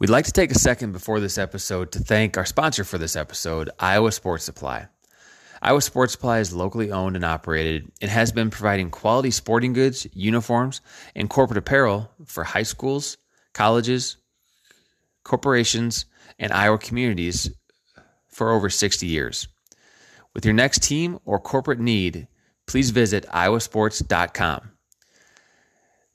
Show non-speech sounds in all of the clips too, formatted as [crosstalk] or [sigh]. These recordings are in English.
We'd like to take a second before this episode to thank our sponsor for this episode, Iowa Sports Supply. Iowa Sports Supply is locally owned and operated and has been providing quality sporting goods, uniforms, and corporate apparel for high schools, colleges, corporations, and Iowa communities for over 60 years. With your next team or corporate need, please visit iowasports.com.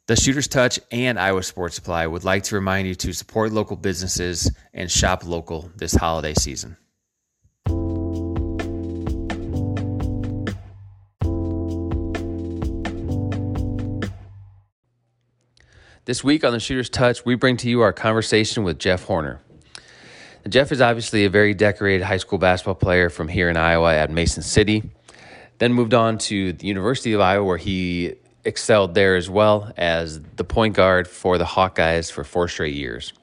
The Shooter's Touch and Iowa Sports Supply would like to remind you to support local businesses and shop local this holiday season. This week on the Shooter's Touch, we bring to you our conversation with Jeff Horner. Jeff is obviously a very decorated high school basketball player from here in Iowa at Mason City. Then moved on to the University of Iowa, where he excelled there as well as the point guard for the Hawkeyes for four straight years.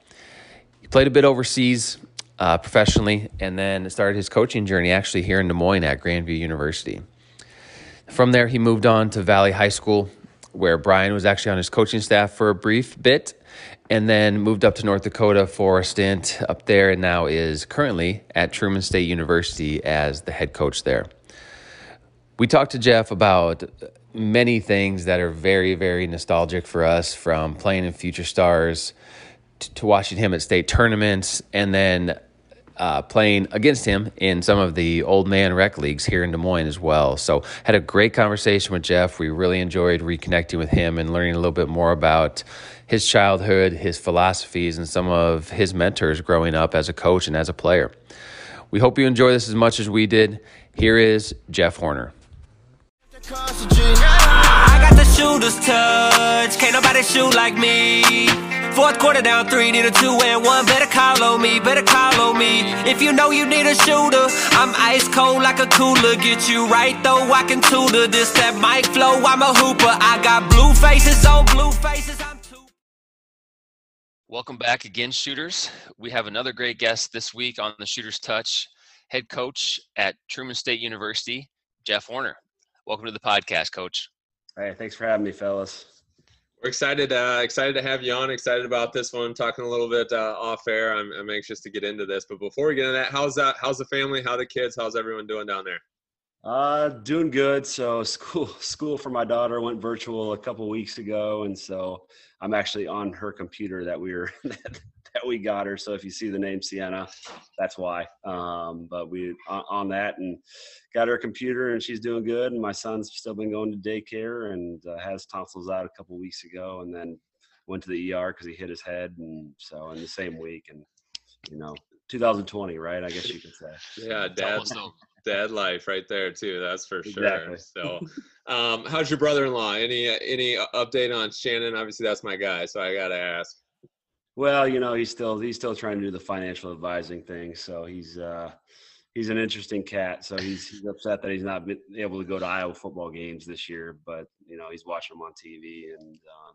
He played a bit overseas uh, professionally and then started his coaching journey actually here in Des Moines at Grand View University. From there, he moved on to Valley High School, where Brian was actually on his coaching staff for a brief bit, and then moved up to North Dakota for a stint up there, and now is currently at Truman State University as the head coach there. We talked to Jeff about many things that are very, very nostalgic for us from playing in Future Stars to, to watching him at state tournaments and then uh, playing against him in some of the old man rec leagues here in Des Moines as well. So, had a great conversation with Jeff. We really enjoyed reconnecting with him and learning a little bit more about his childhood, his philosophies, and some of his mentors growing up as a coach and as a player. We hope you enjoy this as much as we did. Here is Jeff Horner. I got the shooter's touch. Can't nobody shoot like me. Fourth quarter down three, need a two and one. Better call on me, better call on me. If you know you need a shooter, I'm ice cold like a cooler. Get you right though, I can tutor this that mic flow. I'm a hooper. I got blue faces on blue faces. I'm too. Welcome back again, shooters. We have another great guest this week on the Shooter's Touch, head coach at Truman State University, Jeff Horner. Welcome to the podcast, Coach. Hey, thanks for having me, fellas. We're excited, uh, excited to have you on. Excited about this one. Talking a little bit uh, off air. I'm, I'm anxious to get into this, but before we get into that, how's that? How's the family? How the kids? How's everyone doing down there? Uh, doing good. So school, school for my daughter went virtual a couple weeks ago, and so I'm actually on her computer that we were [laughs] that we got her. So if you see the name Sienna, that's why. Um, but we on, on, that and got her a computer, and she's doing good. And my son's still been going to daycare and uh, has tonsils out a couple weeks ago, and then went to the ER because he hit his head, and so in the same week, and you know, 2020, right? I guess you could say. Yeah, dad, dad life right there too. That's for sure. exactly. sure. So, um, how's your brother-in-law? Any any update on Shannon? Obviously, that's my guy, so I gotta ask. Well, you know, he's still he's still trying to do the financial advising thing. So he's uh, he's an interesting cat. So he's he's upset that he's not been able to go to Iowa football games this year. But you know, he's watching them on TV, and um,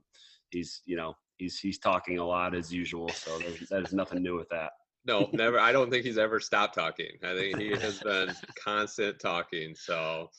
he's you know he's he's talking a lot as usual. So there's, there's nothing new with that. No, [laughs] never. I don't think he's ever stopped talking. I think he has been constant talking. So,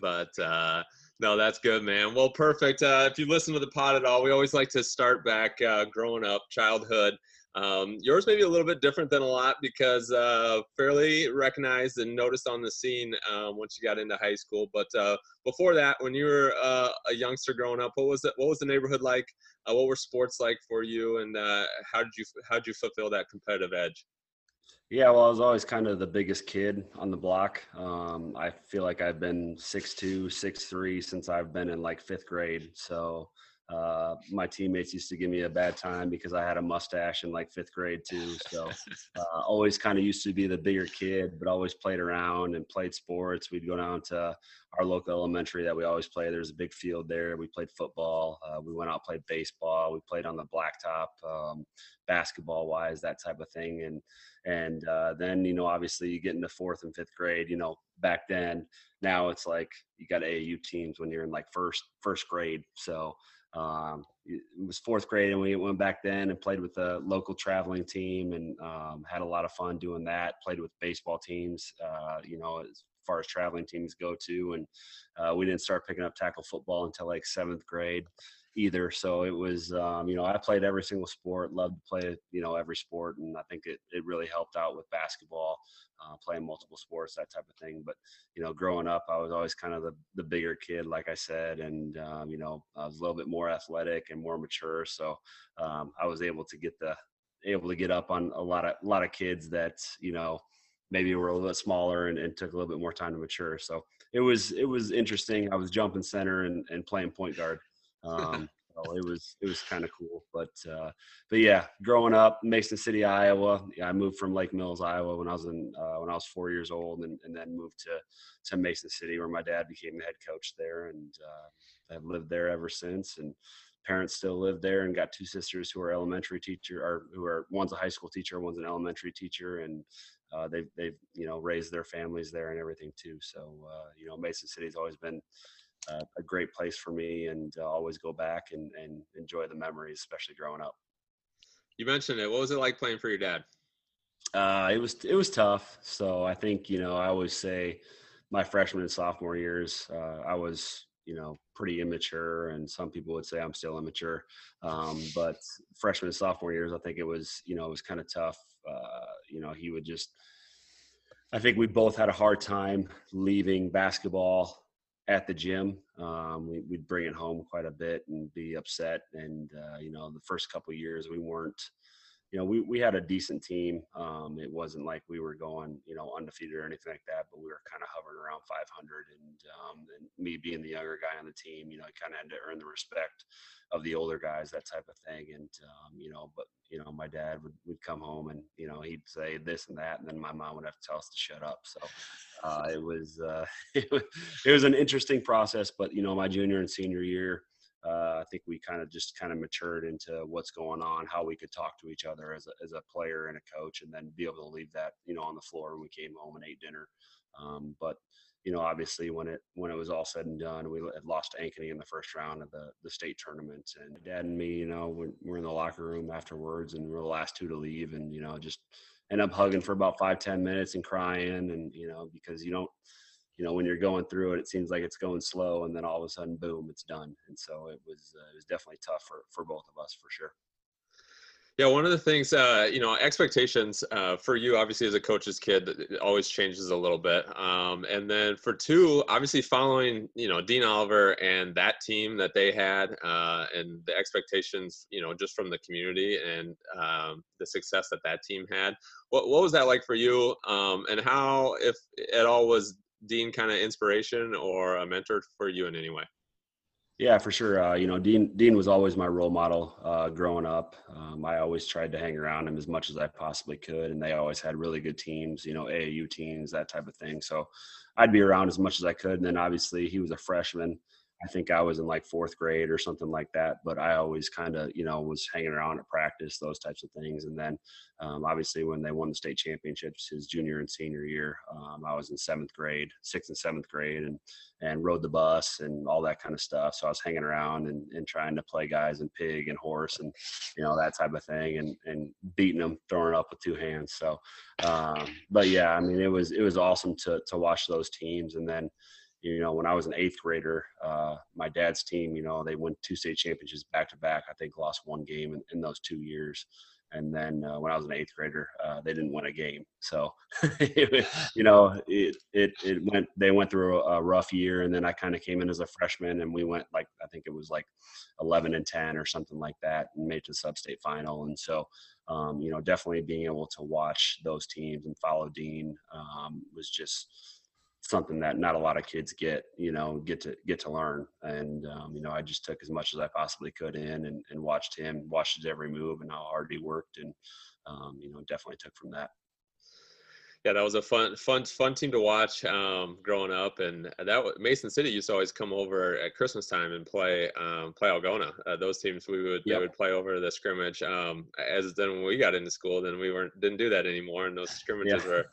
but uh, no, that's good, man. Well, perfect. Uh, if you listen to the pod at all, we always like to start back uh, growing up, childhood. Um, yours may be a little bit different than a lot because uh, fairly recognized and noticed on the scene uh, once you got into high school. But uh, before that, when you were uh, a youngster growing up, what was it? What was the neighborhood like? Uh, what were sports like for you, and uh, how did you how did you fulfill that competitive edge? Yeah, well, I was always kind of the biggest kid on the block. Um, I feel like I've been six two, six three since I've been in like fifth grade. So uh, my teammates used to give me a bad time because I had a mustache in like fifth grade too. So [laughs] uh, always kind of used to be the bigger kid, but always played around and played sports. We'd go down to our local elementary that we always play. There's a big field there. We played football. Uh, we went out played baseball. We played on the blacktop, um, basketball wise, that type of thing. And and uh, then you know obviously you get into fourth and fifth grade. You know back then. Now it's like you got AAU teams when you're in like first first grade. So um, it was fourth grade and we went back then and played with a local traveling team and um, had a lot of fun doing that played with baseball teams uh, you know as far as traveling teams go to and uh, we didn't start picking up tackle football until like seventh grade either. So it was, um, you know, I played every single sport, loved to play, you know, every sport. And I think it, it really helped out with basketball, uh, playing multiple sports, that type of thing. But, you know, growing up, I was always kind of the, the bigger kid, like I said. And, um, you know, I was a little bit more athletic and more mature. So um, I was able to get the, able to get up on a lot of, a lot of kids that, you know, maybe were a little bit smaller and, and took a little bit more time to mature. So it was, it was interesting. I was jumping center and, and playing point guard. Um, so it was it was kind of cool. But uh, but yeah, growing up Mason City, Iowa. Yeah, I moved from Lake Mills, Iowa when I was in uh, when I was four years old, and, and then moved to to Mason City where my dad became the head coach there, and uh, I've lived there ever since. And parents still live there, and got two sisters who are elementary teacher, or who are one's a high school teacher, one's an elementary teacher, and uh, they've they've you know raised their families there and everything too. So uh, you know Mason City's always been uh, a great place for me and uh, always go back and, and enjoy the memories, especially growing up. You mentioned it. What was it like playing for your dad? Uh, it was it was tough. So I think you know I always say my freshman and sophomore years uh, I was you know pretty immature, and some people would say I'm still immature. Um, but freshman and sophomore years, I think it was you know it was kind of tough. Uh, you know he would just. I think we both had a hard time leaving basketball at the gym. Um, we, would bring it home quite a bit and be upset. And uh, you know, the first couple years we weren't. You know, we, we had a decent team. Um, it wasn't like we were going, you know, undefeated or anything like that, but we were kind of hovering around 500. And, um, and me being the younger guy on the team, you know, I kind of had to earn the respect of the older guys, that type of thing. And, um, you know, but, you know, my dad would, would come home and, you know, he'd say this and that. And then my mom would have to tell us to shut up. So uh, it was, uh, it was, [laughs] it was an interesting process, but, you know, my junior and senior year, uh, I think we kind of just kind of matured into what's going on, how we could talk to each other as a, as a player and a coach, and then be able to leave that, you know, on the floor when we came home and ate dinner. Um, but you know, obviously when it when it was all said and done, we had lost to Ankeny in the first round of the the state tournament. And Dad and me, you know, we're, we're in the locker room afterwards, and we're the last two to leave, and you know, just end up hugging for about five ten minutes and crying, and you know, because you don't, you know, when you're going through it, it seems like it's going slow, and then all of a sudden, boom, it's done. And so it was uh, it was definitely tough for for both of us for sure. Yeah, one of the things, uh, you know, expectations uh, for you, obviously, as a coach's kid, it always changes a little bit. Um, and then for two, obviously, following, you know, Dean Oliver and that team that they had, uh, and the expectations, you know, just from the community and um, the success that that team had. What what was that like for you? Um, and how, if at all, was Dean kind of inspiration or a mentor for you in any way? Yeah, for sure. Uh, you know, Dean Dean was always my role model uh, growing up. Um, I always tried to hang around him as much as I possibly could, and they always had really good teams. You know, AAU teams, that type of thing. So I'd be around as much as I could. And then obviously he was a freshman. I think I was in like fourth grade or something like that. But I always kind of, you know, was hanging around at practice, those types of things. And then um, obviously when they won the state championships his junior and senior year, um, I was in seventh grade, sixth and seventh grade, and and rode the bus and all that kind of stuff. So I was hanging around and, and trying to play guys and pig and horse and you know that type of thing and and beating them, throwing up with two hands. So, um, but yeah, I mean it was it was awesome to to watch those teams and then you know, when I was an eighth grader, uh, my dad's team, you know, they won two state championships back to back. I think lost one game in, in those two years. And then uh, when I was an eighth grader, uh, they didn't win a game. So, [laughs] you know, it, it, it went, they went through a, rough year. And then I kind of came in as a freshman and we went like, I think it was like 11 and 10 or something like that and made to the sub state final. And so, um, you know, definitely being able to watch those teams and follow Dean um, was just, something that not a lot of kids get, you know, get to get to learn. And um, you know, I just took as much as I possibly could in and, and watched him, watched his every move and how hard he worked, and um, you know, definitely took from that. Yeah, that was a fun, fun, fun team to watch um, growing up, and that was, Mason City used to always come over at Christmas time and play um, play Algona. Uh, those teams we would yep. they would play over the scrimmage. Um, as then when we got into school, then we weren't didn't do that anymore, and those scrimmages yeah. were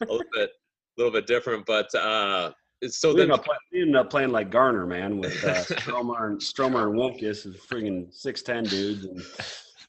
a little bit little bit different, but uh, so we then ended, play, we ended up playing like Garner, man, with uh, [laughs] Stromer and Stromer and Wilkes is freaking six ten dudes, and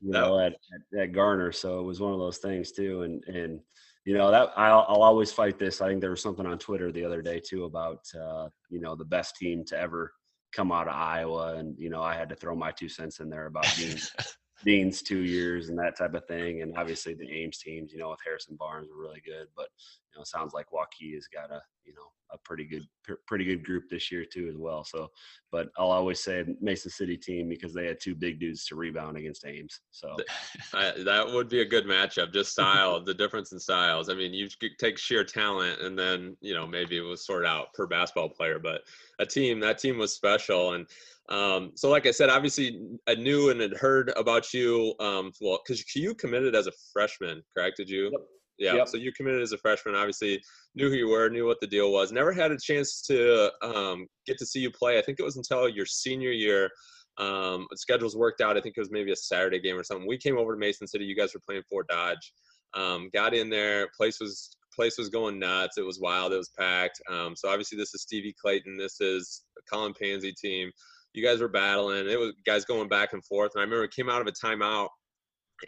you know at, at, at Garner. So it was one of those things too, and and you know that I'll, I'll always fight this. I think there was something on Twitter the other day too about uh, you know the best team to ever come out of Iowa, and you know I had to throw my two cents in there about being [laughs] Dean's two years and that type of thing. And obviously the Ames teams, you know, with Harrison Barnes were really good, but you know, sounds like Waukee has got a, you know, a pretty good, pretty good group this year too, as well. So, but I'll always say Mason City team because they had two big dudes to rebound against Ames. So [laughs] that would be a good matchup. Just style, the difference in styles. I mean, you take sheer talent and then, you know, maybe it was sort out per basketball player, but a team, that team was special. And, um, so, like I said, obviously, I knew and had heard about you. Um, well, because you committed as a freshman, correct? Did you? Yep. Yeah. Yep. So you committed as a freshman. Obviously, knew who you were, knew what the deal was. Never had a chance to um, get to see you play. I think it was until your senior year. Um, schedules worked out. I think it was maybe a Saturday game or something. We came over to Mason City. You guys were playing Fort Dodge. Um, got in there. Place was place was going nuts. It was wild. It was packed. Um, so obviously, this is Stevie Clayton. This is Colin Pansy team you guys were battling. It was guys going back and forth. And I remember it came out of a timeout,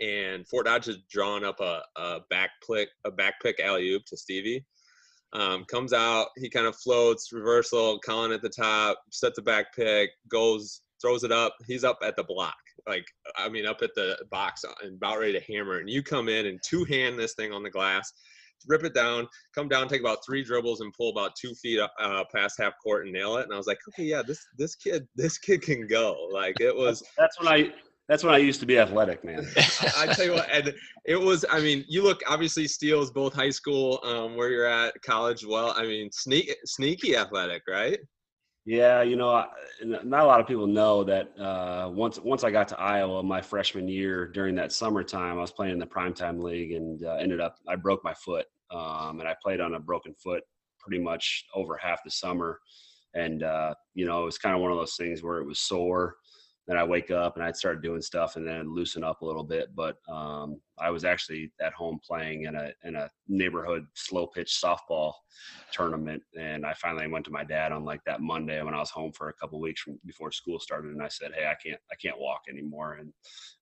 and Fort Dodge had drawn up a, a back pick a back pick alley oop to Stevie. Um, comes out, he kind of floats, reversal, Colin at the top, sets a back pick, goes, throws it up. He's up at the block, like I mean, up at the box and about ready to hammer. And you come in and two hand this thing on the glass rip it down, come down, take about three dribbles, and pull about two feet uh, past half court and nail it. And I was like, okay, yeah, this this kid [laughs] this kid can go. Like it was. That's when I. That's when I used to be athletic, man. [laughs] I tell you what, and it was. I mean, you look obviously Steeles both high school, um, where you're at college. Well, I mean, sneak, sneaky athletic, right? Yeah, you know, not a lot of people know that uh, once once I got to Iowa my freshman year during that summertime, I was playing in the primetime league and uh, ended up I broke my foot, um, and I played on a broken foot pretty much over half the summer, and uh, you know it was kind of one of those things where it was sore, then I wake up and I'd start doing stuff and then loosen up a little bit. But um, I was actually at home playing in a in a neighborhood slow pitch softball tournament, and I finally went to my dad on like that Monday when I was home for a couple weeks from before school started, and I said, "Hey, I can't I can't walk anymore." And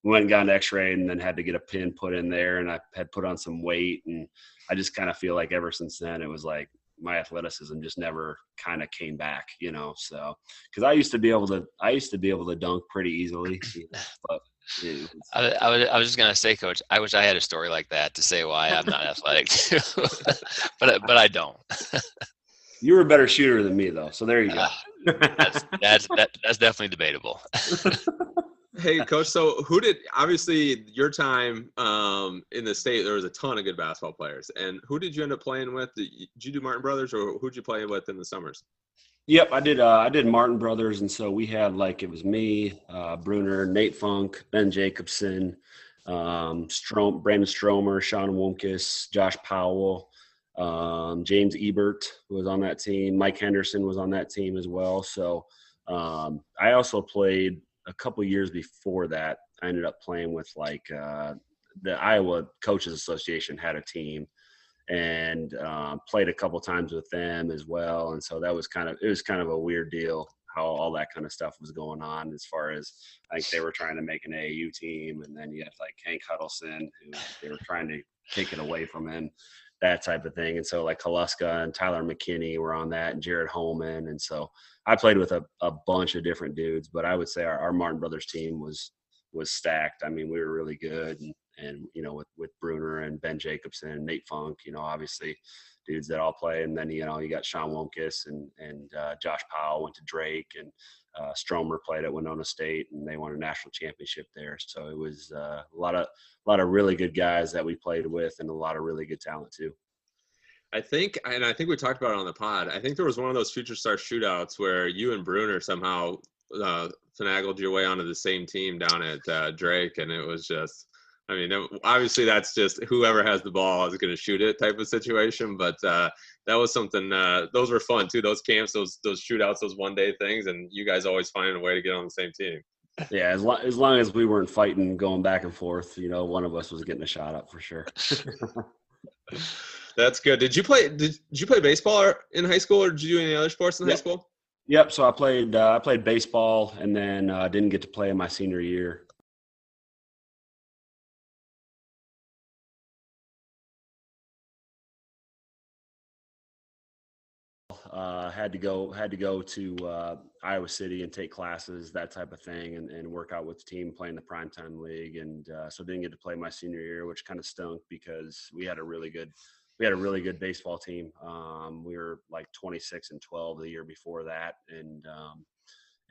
we went and got an X-ray, and then had to get a pin put in there, and I had put on some weight, and I just kind of feel like ever since then it was like my athleticism just never kind of came back, you know. So, because I used to be able to, I used to be able to dunk pretty easily, [laughs] you know, but. I, I, was, I was just gonna say, Coach. I wish I had a story like that to say why I'm not athletic too, [laughs] but but I don't. you were a better shooter than me, though. So there you go. Uh, that's that's that, that's definitely debatable. [laughs] Hey, coach. So, who did obviously your time um, in the state? There was a ton of good basketball players, and who did you end up playing with? Did you do Martin Brothers, or who did you play with in the summers? Yep, I did. Uh, I did Martin Brothers, and so we had like it was me, uh, Brunner, Nate Funk, Ben Jacobson, um, Strom, Brandon Stromer, Sean Womkis, Josh Powell, um, James Ebert was on that team. Mike Henderson was on that team as well. So um, I also played a couple years before that, I ended up playing with like uh, the Iowa Coaches Association had a team and uh, played a couple times with them as well. And so that was kind of it was kind of a weird deal how all that kind of stuff was going on as far as I think they were trying to make an AAU team, and then you had like Hank Huddleston who they were trying to take it away from him, that type of thing. And so like Haluska and Tyler McKinney were on that, and Jared Homan, and so I played with a, a bunch of different dudes, but I would say our, our Martin Brothers team was was stacked. I mean, we were really good, and, and you know, with with Brunner and Ben Jacobson and Nate Funk, you know, obviously dudes that all play, and then you know you got Sean Wonkus and and uh, Josh Powell went to Drake, and uh, Stromer played at Winona State, and they won a national championship there. So it was uh, a lot of a lot of really good guys that we played with, and a lot of really good talent too. I think, and I think we talked about it on the pod. I think there was one of those future star shootouts where you and Brunner somehow uh, finagled your way onto the same team down at uh, Drake, and it was just. I mean, obviously that's just whoever has the ball is going to shoot it type of situation. But uh, that was something. Uh, those were fun too. Those camps, those those shootouts, those one day things, and you guys always finding a way to get on the same team. Yeah, as long as long as we weren't fighting, going back and forth, you know, one of us was getting a shot up for sure. [laughs] [laughs] That's good. Did you play? Did, did you play baseball in high school, or did you do any other sports in yep. high school? Yep. So I played. Uh, I played baseball, and then uh, didn't get to play in my senior year. uh, had to go had to go to uh, Iowa City and take classes, that type of thing, and, and work out with the team playing the primetime league. And uh, so didn't get to play my senior year, which kind of stunk because we had a really good we had a really good baseball team. Um, we were like 26 and 12 the year before that, and um,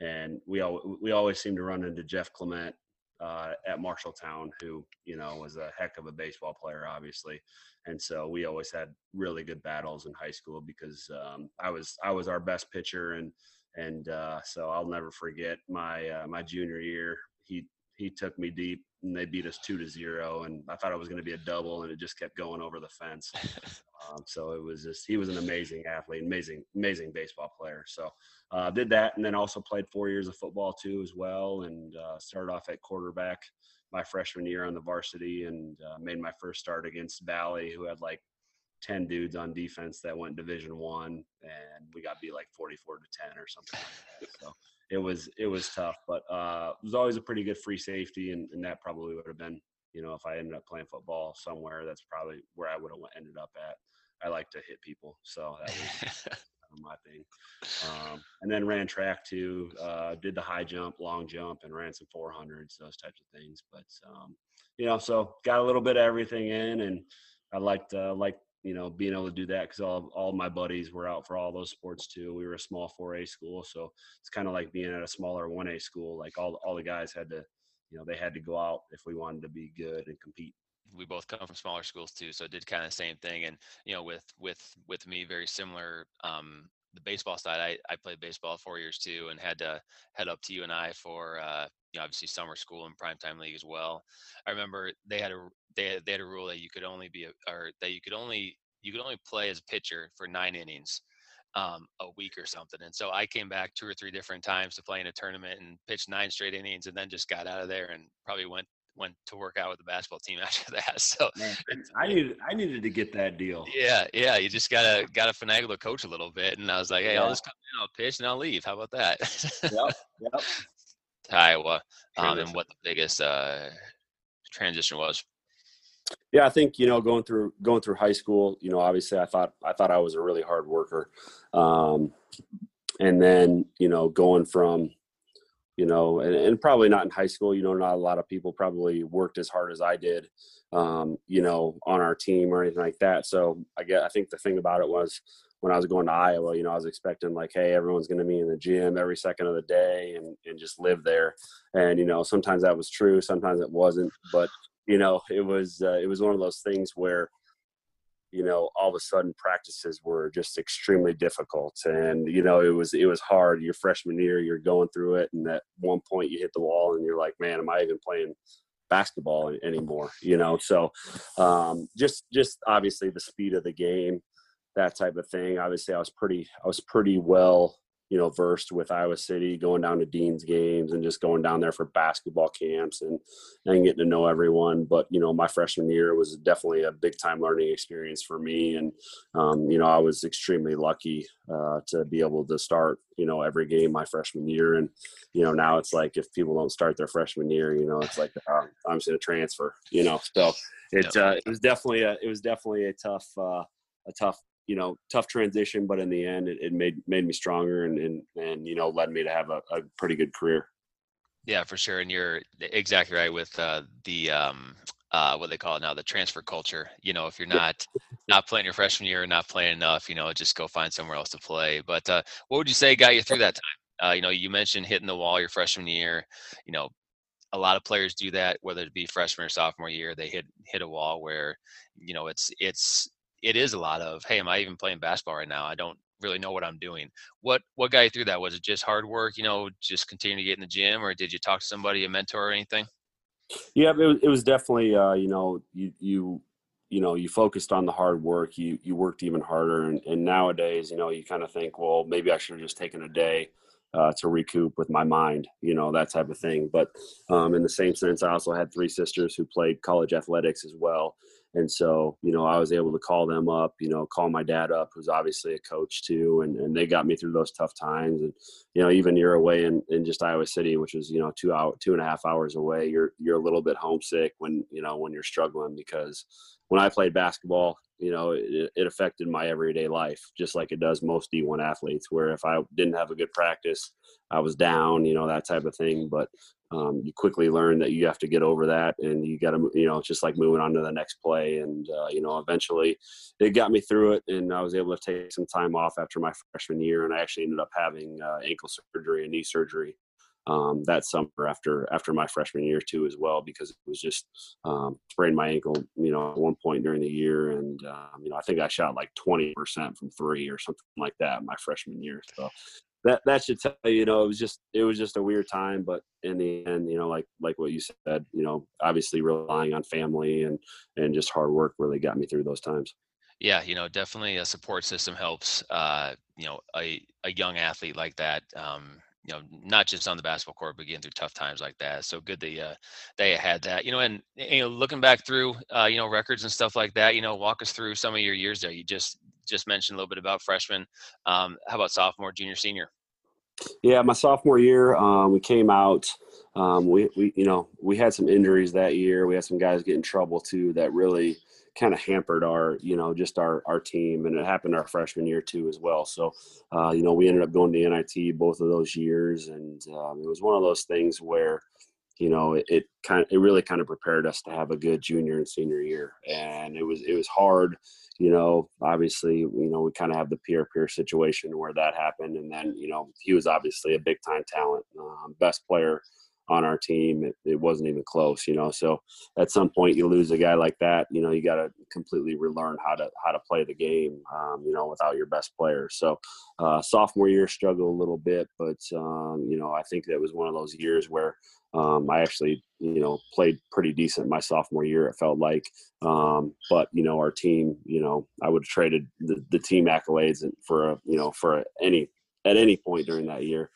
and we all we always seemed to run into Jeff Clement uh, at Marshalltown, who you know was a heck of a baseball player, obviously, and so we always had really good battles in high school because um, I was I was our best pitcher, and and uh, so I'll never forget my uh, my junior year. He he took me deep and they beat us two to zero. And I thought it was going to be a double, and it just kept going over the fence. [laughs] um, so it was just he was an amazing athlete, amazing amazing baseball player. So uh, did that, and then also played four years of football too as well, and uh, started off at quarterback my freshman year on the varsity, and uh, made my first start against Valley, who had like 10 dudes on defense that went division one and we got beat like 44 to 10 or something like so it was it was tough, but uh, it was always a pretty good free safety, and, and that probably would have been you know if I ended up playing football somewhere, that's probably where I would have ended up at. I like to hit people, so that was [laughs] my thing. Um, and then ran track too. Uh, did the high jump, long jump, and ran some 400s, those types of things. But um, you know, so got a little bit of everything in, and I liked uh, liked you know, being able to do that because all all my buddies were out for all those sports too. We were a small 4A school, so it's kind of like being at a smaller 1A school. Like all all the guys had to, you know, they had to go out if we wanted to be good and compete. We both come from smaller schools too, so it did kind of the same thing. And you know, with with with me, very similar. Um, the baseball side, I, I played baseball four years too, and had to head up to UNI for uh, you know obviously summer school and primetime league as well. I remember they had a they had, they had a rule that you could only be a, or that you could only you could only play as a pitcher for nine innings um, a week or something. And so I came back two or three different times to play in a tournament and pitched nine straight innings, and then just got out of there and probably went went to work out with the basketball team [laughs] after that. So Man, I needed I needed to get that deal. Yeah, yeah. You just gotta gotta finagle the coach a little bit, and I was like, hey, yeah. I'll just come in, I'll pitch, and I'll leave. How about that? yep, [laughs] yep. Iowa, um, and what the biggest uh, transition was. Yeah, I think you know going through going through high school, you know, obviously I thought I thought I was a really hard worker, um, and then you know going from you know, and, and, probably not in high school. You know, not a lot of people probably worked as hard as I did, um, you know, on our team or anything like that. So I get, I think the thing about it was when I was going to Iowa, you know, I was expecting like, hey, everyone's going to be in the gym every second of the day and and just live there. And you know, sometimes that was true, sometimes it wasn't. But you know, it was uh, it was one of those things where you know all of a sudden practices were just extremely difficult and you know it was it was hard your freshman year you're going through it and at one point you hit the wall and you're like man am i even playing basketball anymore? You know so um, just just obviously the speed of the game that type of thing. Obviously i was pretty i was pretty well you know, versed with Iowa City, going down to Dean's games and just going down there for basketball camps and and getting to know everyone. But you know, my freshman year was definitely a big time learning experience for me, and um, you know, I was extremely lucky uh, to be able to start you know every game my freshman year. And you know, now it's like if people don't start their freshman year, you know, it's like oh, I'm just going to transfer. You know, so it uh, it was definitely a it was definitely a tough uh, a tough you know tough transition but in the end it, it made made me stronger and, and and you know led me to have a, a pretty good career. Yeah for sure and you're exactly right with uh, the um uh, what they call it now the transfer culture you know if you're not not playing your freshman year not playing enough you know just go find somewhere else to play but uh, what would you say got you through that time? Uh, you know you mentioned hitting the wall your freshman year you know a lot of players do that whether it be freshman or sophomore year they hit hit a wall where you know it's it's it is a lot of hey am i even playing basketball right now i don't really know what i'm doing what what got you through that was it just hard work you know just continue to get in the gym or did you talk to somebody a mentor or anything yeah it was, it was definitely uh, you know you you you know you focused on the hard work you you worked even harder and, and nowadays you know you kind of think well maybe i should have just taken a day uh, to recoup with my mind, you know, that type of thing. But um, in the same sense, I also had three sisters who played college athletics as well. And so, you know, I was able to call them up, you know, call my dad up, who's obviously a coach too. And, and they got me through those tough times. And, you know, even you're away in, in just Iowa City, which is, you know, two hour, two and a half hours away, you're, you're a little bit homesick when, you know, when you're struggling because when I played basketball, you know, it, it, affected my everyday life, just like it does most D1 athletes. Where if I didn't have a good practice, I was down, you know, that type of thing. But um, you quickly learn that you have to get over that, and you got to, you know, just like moving on to the next play. And uh, you know, eventually, it got me through it, and I was able to take some time off after my freshman year, and I actually ended up having uh, ankle surgery and knee surgery um, that summer after after my freshman year too as well because it was just um, sprained my ankle you know at one point during the year and um, you know I think I shot like 20% from three or something like that my freshman year so that that should tell you you know it was just it was just a weird time but in the end you know like like what you said you know obviously relying on family and and just hard work really got me through those times yeah you know definitely a support system helps uh you know a, a young athlete like that um you know, not just on the basketball court, but getting through tough times like that. So good that uh, they had that, you know, and you know, looking back through, uh, you know, records and stuff like that, you know, walk us through some of your years there. You just just mentioned a little bit about freshman. Um, how about sophomore, junior, senior? Yeah, my sophomore year, um, we came out. Um, we, we, you know, we had some injuries that year. We had some guys get in trouble too that really kind of hampered our, you know, just our our team, and it happened our freshman year too as well. So, uh, you know, we ended up going to NIT both of those years, and um, it was one of those things where, you know, it, it kind of it really kind of prepared us to have a good junior and senior year, and it was it was hard. You know, obviously, you know, we kind of have the Pierre Pierce situation where that happened, and then you know, he was obviously a big time talent, um, best player on our team. It, it, wasn't even close, you know. So at some point, you lose a guy like that. You know, you got to completely relearn how to how to play the game. Um, you know, without your best player. So uh, sophomore year struggled a little bit, but um, you know, I think that was one of those years where um, I actually, you know, played pretty decent my sophomore year. It felt like, um, but you know, our team, you know, I would have traded the, the team accolades for a, you know, for any at any point during that year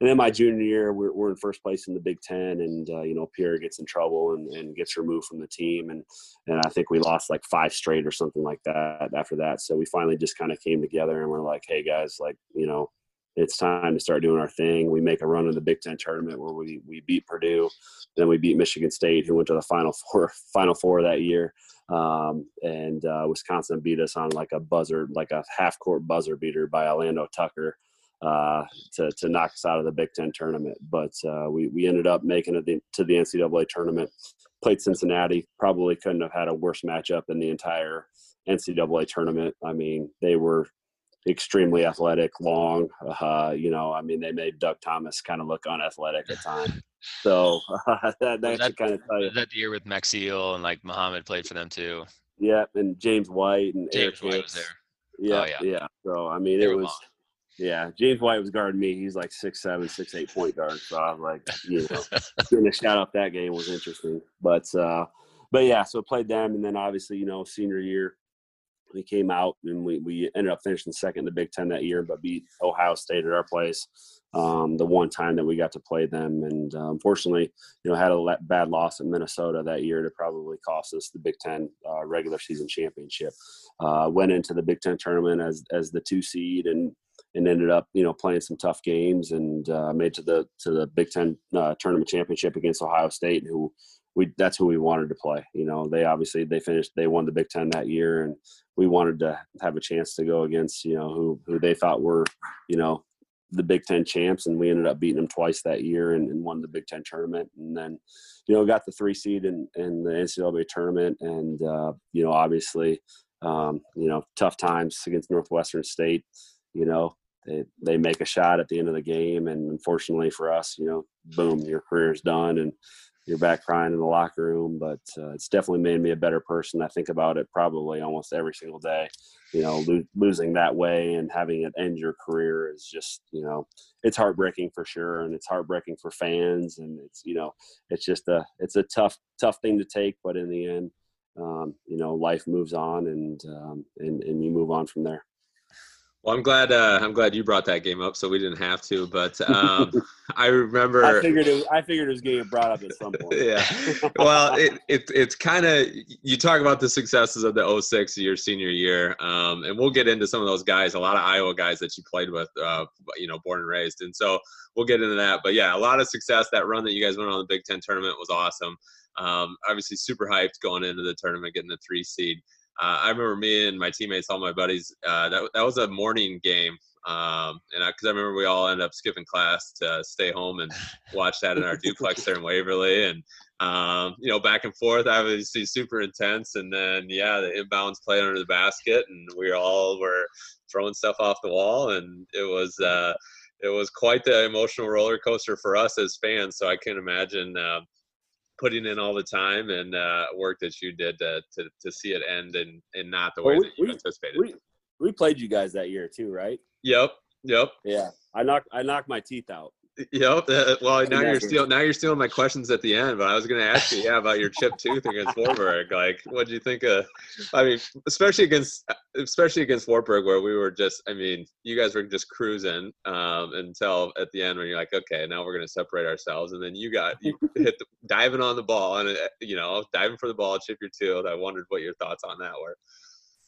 and then my junior year, we're, we're in first place in the Big Ten, and uh, you know Pierre gets in trouble and, and gets removed from the team, and and I think we lost like five straight or something like that after that. So we finally just kind of came together and we're like, hey guys, like you know, it's time to start doing our thing. We make a run in the Big Ten tournament where we we beat Purdue, then we beat Michigan State, who went to the Final [laughs] Four Final Four that year, um, and uh, Wisconsin beat us on like a buzzer, like a half court buzzer beater by Alando Tucker uh, to, to knock us out of the Big Ten tournament. But uh, we, we ended up making it to the NCAA tournament. Played Cincinnati. Probably couldn't have had a worse matchup in the entire NCAA tournament. I mean, they were extremely athletic, long. Uh, you know, I mean, they made Doug Thomas kind of look unathletic at times. So uh, [laughs] that, that, that kind of tell you. That year with Maxiell and like Muhammad played for them too. Yeah, and James White and James Eric White was there. Yeah, oh, yeah, yeah. So I mean, they it was. Long. Yeah, James White was guarding me. He's like six seven, six eight point guard. So I was like, you know, [laughs] getting a shot up that game was interesting. But uh, but yeah, so played them, and then obviously you know senior year, we came out and we we ended up finishing second in the Big Ten that year, but beat Ohio State at our place. Um, the one time that we got to play them, and uh, unfortunately, you know, had a bad loss in Minnesota that year to probably cost us the Big Ten uh, regular season championship. Uh, went into the Big Ten tournament as as the two seed, and and ended up you know playing some tough games and uh, made to the to the Big Ten uh, tournament championship against Ohio State, who we that's who we wanted to play. You know, they obviously they finished they won the Big Ten that year, and we wanted to have a chance to go against you know who who they thought were you know the Big Ten champs, and we ended up beating them twice that year and, and won the Big Ten tournament, and then you know got the three seed in, in the NCAA tournament, and uh, you know obviously um, you know tough times against Northwestern State. You know, they they make a shot at the end of the game, and unfortunately for us, you know, boom, your career is done, and you're back crying in the locker room. But uh, it's definitely made me a better person. I think about it probably almost every single day. You know, lo- losing that way and having it end your career is just, you know, it's heartbreaking for sure, and it's heartbreaking for fans, and it's, you know, it's just a, it's a tough, tough thing to take. But in the end, um, you know, life moves on, and um, and and you move on from there. Well, I'm glad. Uh, I'm glad you brought that game up, so we didn't have to. But [laughs] um, I remember. I figured. It, I figured it was getting brought up at some [laughs] point. yeah. Well, it, it it's kind of you talk about the successes of the 06 your senior year, um, and we'll get into some of those guys. A lot of Iowa guys that you played with, uh, you know, born and raised, and so we'll get into that. But yeah, a lot of success. That run that you guys went on the Big Ten tournament was awesome. Um, obviously, super hyped going into the tournament, getting the three seed. Uh, I remember me and my teammates, all my buddies. Uh, that that was a morning game, um, and because I, I, remember we all ended up skipping class to stay home and watch that in our [laughs] duplex there in Waverly, and um, you know back and forth, obviously super intense. And then yeah, the inbounds play under the basket, and we all were throwing stuff off the wall, and it was. Uh, it was quite the emotional roller coaster for us as fans. So I can imagine uh, putting in all the time and uh, work that you did to, to, to see it end and, and not the way well, we, that you we, anticipated. We, we played you guys that year too, right? Yep. Yep. Yeah. I knocked I knocked my teeth out. Yep. Uh, well, now you're still now you're stealing my questions at the end, but I was going to ask you, yeah, about your chip tooth against Wartburg. Like, what do you think of? I mean, especially against especially against Wartburg, where we were just, I mean, you guys were just cruising um, until at the end when you're like, okay, now we're going to separate ourselves, and then you got you hit the, diving on the ball and uh, you know diving for the ball, chip your tooth. I wondered what your thoughts on that were.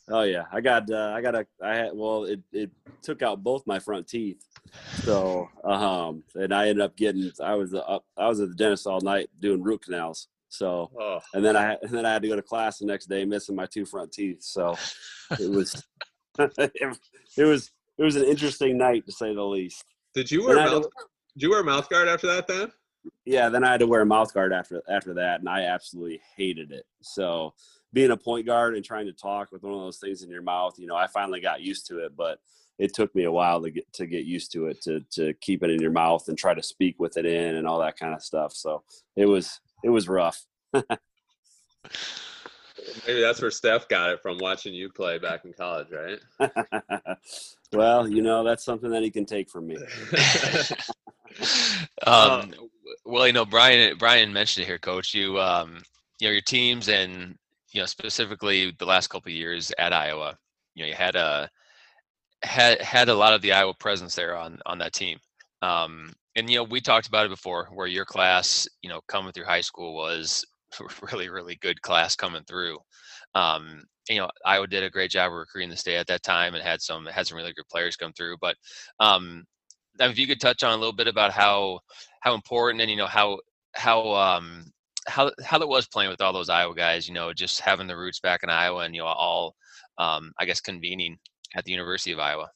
Oh yeah, I got uh, I got a I had well it it took out both my front teeth, so um and I ended up getting I was up I was at the dentist all night doing root canals. So oh. and then I and then I had to go to class the next day missing my two front teeth. So it was [laughs] it, it was it was an interesting night to say the least. Did you wear mouth, to, did you wear a mouth guard after that then? Yeah, then I had to wear a mouth guard after after that, and I absolutely hated it. So being a point guard and trying to talk with one of those things in your mouth, you know, I finally got used to it, but it took me a while to get to get used to it, to to keep it in your mouth and try to speak with it in and all that kind of stuff. So it was it was rough. [laughs] Maybe that's where Steph got it from watching you play back in college, right? [laughs] well, you know, that's something that he can take from me. [laughs] um, well, you know, Brian Brian mentioned it here, Coach. You um, you know, your teams and you know, specifically the last couple years at Iowa, you know, you had a had had a lot of the Iowa presence there on on that team. Um, and you know, we talked about it before, where your class, you know, coming through high school was [laughs] really really good class coming through. Um, you know, Iowa did a great job of recruiting the state at that time and had some had some really good players come through. But um, if you could touch on a little bit about how how important and you know how how um, how how it was playing with all those Iowa guys. You know, just having the roots back in Iowa, and you know, all um, I guess convening at the University of Iowa.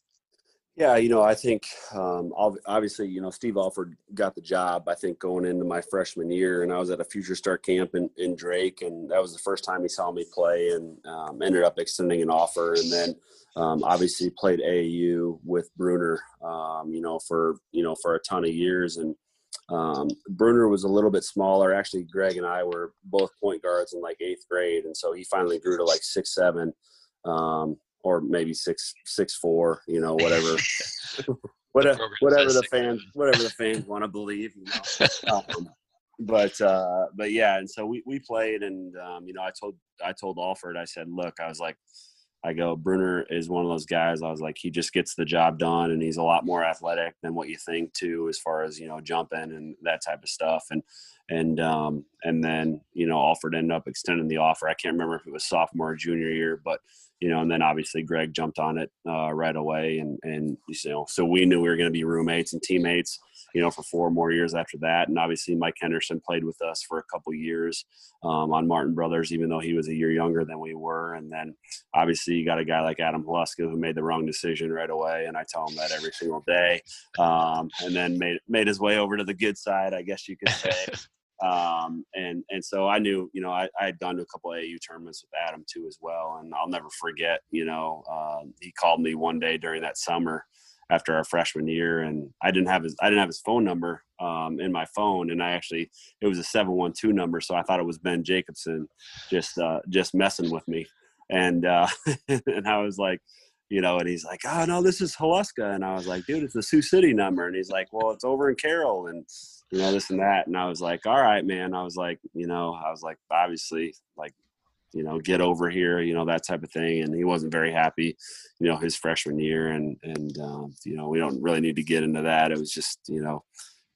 Yeah, you know, I think um, obviously, you know, Steve Alford got the job. I think going into my freshman year, and I was at a Future Star camp in, in Drake, and that was the first time he saw me play, and um, ended up extending an offer, and then um, obviously played AAU with Brunner, um, you know, for you know for a ton of years, and um, Brunner was a little bit smaller. Actually, Greg and I were both point guards in like eighth grade, and so he finally grew to like six seven, um, or maybe six six four. You know, whatever, [laughs] whatever, whatever the fans, whatever the fans want to believe. You know. [laughs] Um, but uh, but yeah, and so we we played, and um, you know, I told I told Alford, I said, look, I was like, I go, Brunner is one of those guys. I was like, he just gets the job done, and he's a lot more athletic than what you think too, as far as you know, jumping and that type of stuff. And and um, and then you know, Alford ended up extending the offer. I can't remember if it was sophomore or junior year, but you know, and then obviously Greg jumped on it uh, right away, and and you know, so we knew we were going to be roommates and teammates you know, for four more years after that. And obviously, Mike Henderson played with us for a couple years um, on Martin Brothers, even though he was a year younger than we were. And then obviously, you got a guy like Adam Haluska who made the wrong decision right away, and I tell him that every single day. Um, and then made made his way over to the good side, I guess you could say. [laughs] um, and and so I knew, you know, I, I had gone to a couple AU tournaments with Adam too as well, and I'll never forget. You know, uh, he called me one day during that summer, after our freshman year, and I didn't have his I didn't have his phone number um, in my phone, and I actually it was a seven one two number, so I thought it was Ben Jacobson just uh, just messing with me, and uh, [laughs] and I was like, you know, and he's like, oh no, this is Haluska, and I was like, dude, it's the Sioux City number, and he's like, well, it's over in Carroll, and you know this and that, and I was like, all right, man, I was like, you know, I was like, obviously, like you know, get over here, you know, that type of thing. And he wasn't very happy, you know, his freshman year. And, and, um, you know, we don't really need to get into that. It was just, you know,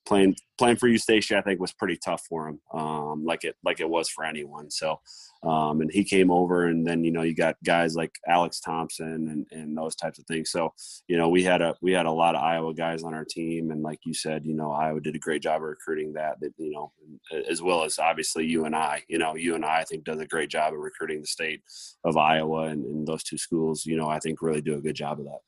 playing, playing for Eustachy, I think was pretty tough for him. Um, like it, like it was for anyone. So, Um, and he came over, and then you know you got guys like Alex Thompson and, and those types of things. So you know we had a we had a lot of Iowa guys on our team, and like you said, you know Iowa did a great job of recruiting that. That you know as well as obviously UNI. You know UNI I think does a great job of recruiting the state of Iowa, and, and those two schools, you know I think really do a good job of that.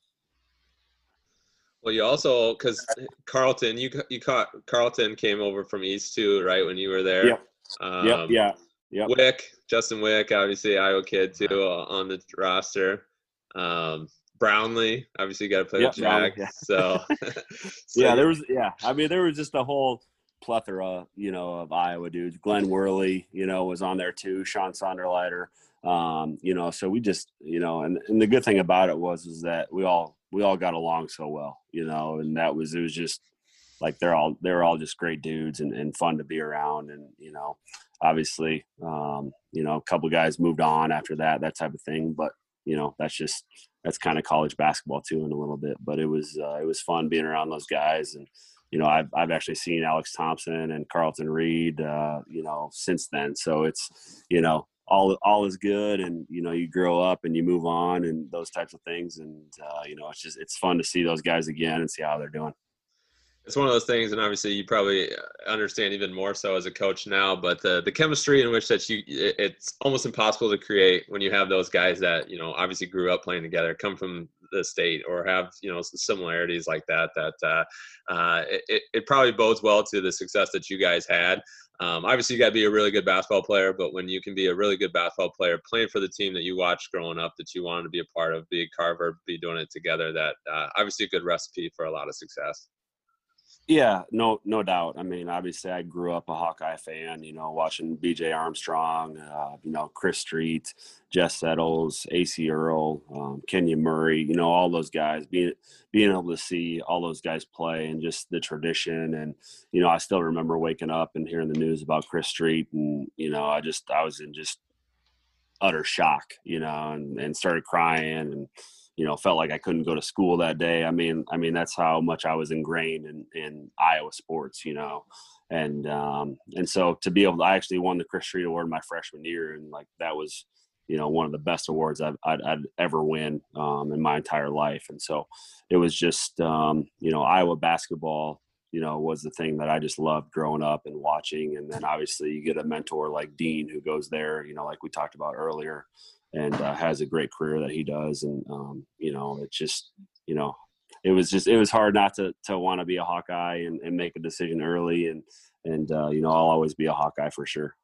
Well, you also because Carlton, you you caught Carlton came over from East too, right? When you were there. Yeah. Um, yep. Yeah. Yep. Wick, Justin Wick, obviously Iowa kid too uh, on the roster. Um, Brownlee, obviously got to play yep, with Jack. Yeah. So, [laughs] [laughs] so, yeah, there was yeah. I mean, there was just a whole plethora, you know, of Iowa dudes. Glenn Worley, you know, was on there too. Sean Sonderleiter, um, you know. So we just, you know, and and the good thing about it was is that we all we all got along so well, you know, and that was it was just like they're all they're all just great dudes and, and fun to be around and you know obviously um, you know a couple guys moved on after that that type of thing but you know that's just that's kind of college basketball too in a little bit but it was uh, it was fun being around those guys and you know I've, I've actually seen alex thompson and carlton reed uh, you know since then so it's you know all all is good and you know you grow up and you move on and those types of things and uh, you know it's just it's fun to see those guys again and see how they're doing it's one of those things, and obviously you probably understand even more so as a coach now. But the the chemistry in which that you it's almost impossible to create when you have those guys that you know obviously grew up playing together, come from the state, or have you know similarities like that. That uh, uh, it it probably bodes well to the success that you guys had. Um, obviously, you got to be a really good basketball player, but when you can be a really good basketball player, playing for the team that you watched growing up, that you wanted to be a part of, be a Carver, be doing it together, that uh, obviously a good recipe for a lot of success. Yeah, no, no doubt. I mean, obviously, I grew up a Hawkeye fan. You know, watching B.J. Armstrong, uh, you know, Chris Street, Jess Settles, Acie Earl, um, Kenyon Murray. You know, all those guys. Being being able to see all those guys play and just the tradition. And you know, I still remember waking up and hearing the news about Chris Street, and you know, I just I was in just utter shock. You know, and and started crying and you know felt like I couldn't go to school that day. I mean, I mean that's how much I was ingrained in in Iowa sports, you know, and um, and so to be able to I actually won the Chris Street Award my freshman year, and like that was you know one of the best awards I've, I'd, I'd ever win um, in my entire life, and so it was just um, you know Iowa basketball you know was the thing that I just loved growing up and watching, and then obviously you get a mentor like Dean who goes there, you know, like we talked about earlier and uh, has a great career that he does. And um, you know, it's just you know, it was just it was hard not to to want to be a Hawkeye and, and make a decision early. And and uh, you know, I'll always be a Hawkeye for sure.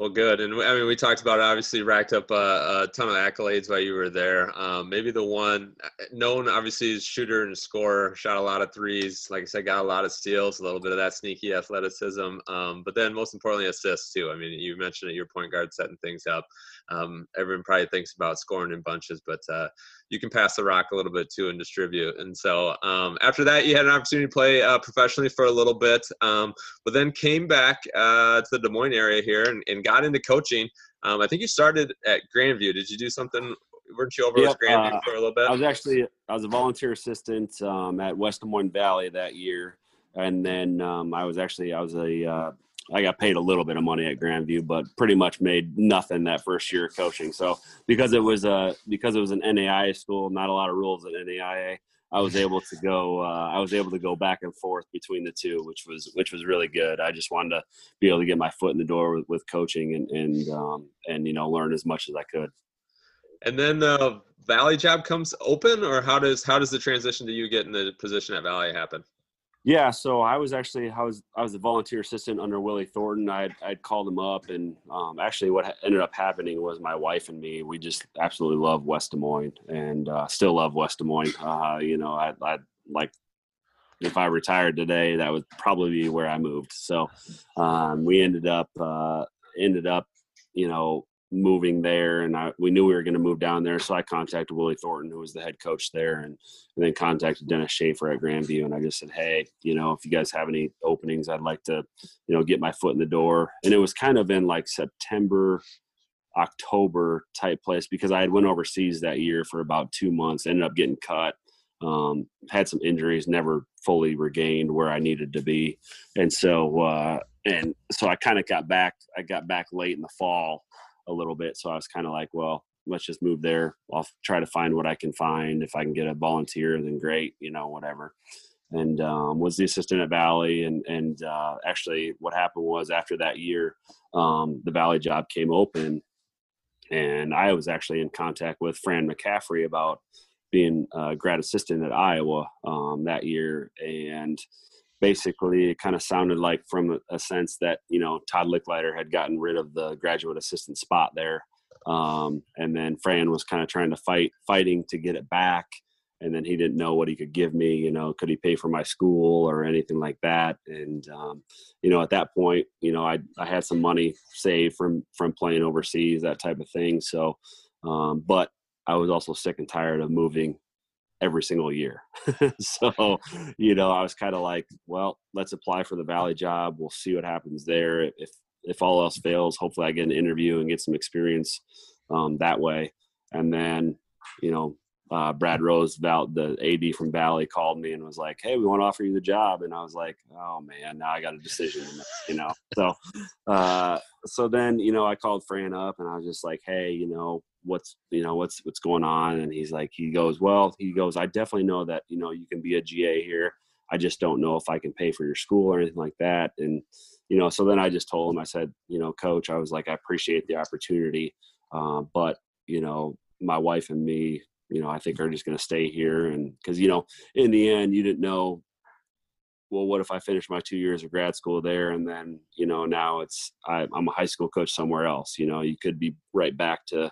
Well, good. And I mean, we talked about it, obviously racked up a, a, ton of accolades while you were there. Um, maybe the one known, obviously, as shooter and scorer, shot a lot of threes. Like I said, got a lot of steals, a little bit of that sneaky athleticism. Um, but then, most importantly, assists too. I mean, you mentioned it, your point guard setting things up. Um, everyone probably thinks about scoring in bunches, but uh, you can pass the rock a little bit too and distribute. And so um, after that, you had an opportunity to play uh, professionally for a little bit, um, but then came back uh, to the Des Moines area here and, and got into coaching. Um, I think you started at Grand View. Did you do something? Weren't you over yep, with Grand View uh, for a little bit? I was actually I was a volunteer assistant um, at West Des Moines Valley that year, and then um, I was actually I was a uh, I got paid a little bit of money at Grand View, but pretty much made nothing that first year of coaching. So because it was a because it was an NAIA school, not a lot of rules at NAIA. I was [laughs] able to go. Uh, I was able to go back and forth between the two, which was which was really good. I just wanted to be able to get my foot in the door with, with coaching and and um, and you know learn as much as I could. And then the Valley job comes open, or how does how does the transition to you getting the position at Valley happen? Yeah, so I was actually I was I was a volunteer assistant under Willie Thornton. I'd I'd called him up, and um, actually what ended up happening was my wife and me we just absolutely love West Des Moines and uh, still love West Des Moines. Uh, you know, I I like if I retired today, that would probably be where I moved. So um, we ended up uh, ended up you know moving there and I, we knew we were going to move down there. So I contacted Willie Thornton, who was the head coach there, and, and, then contacted Dennis Schaefer at Grand View. And I just said, Hey, you know, if you guys have any openings, I'd like to, you know, get my foot in the door. And it was kind of in like September, October type place because I had went overseas that year for about two months, ended up getting cut. Um, had some injuries, never fully regained where I needed to be. And so, uh, and so I kind of got back, I got back late in the fall a little bit. So I was kind of like, well, let's just move there. I'll try to find what I can find. If I can get a volunteer, then great, you know, whatever. And um, was the assistant at Valley. And and uh, actually, what happened was after that year, um, the Valley job came open, and I was actually in contact with Fran McCaffery about being a grad assistant at Iowa um, that year, and basically it kind of sounded like from a, sense that you know Todd Lickliter had gotten rid of the graduate assistant spot there, um, and then Fran was kind of trying to fight fighting to get it back, and then he didn't know what he could give me. You know, could he pay for my school or anything like that? And um, you know, at that point, you know, I I had some money saved from from playing overseas, that type of thing. So, um, but I was also sick and tired of moving every single year. [laughs] so, you know, I was kind of like, well, let's apply for the Valley job. We'll see what happens there. If if all else fails, hopefully I get an interview and get some experience um, that way. And then, you know, uh, Brad Roosevelt, the AD from Valley, called me and was like, "Hey, we want to offer you the job." And I was like, "Oh man, now I got a decision." You know, so uh, so then you know I called Fran up and I was just like, "Hey, you know, what's you know what's what's going on?" And he's like, he goes, "Well, he goes, I definitely know that you know you can be a GA here. I just don't know if I can pay for your school or anything like that." And you know, so then I just told him, I said, you know, Coach, I was like, I appreciate the opportunity, uh, but you know, my wife and me you know, I think are just going to stay here. And because, you know, in the end, you didn't know, well, what if I finish my two years of grad school there? And then, you know, now it's, I, I'm a high school coach somewhere else. You know, you could be right back to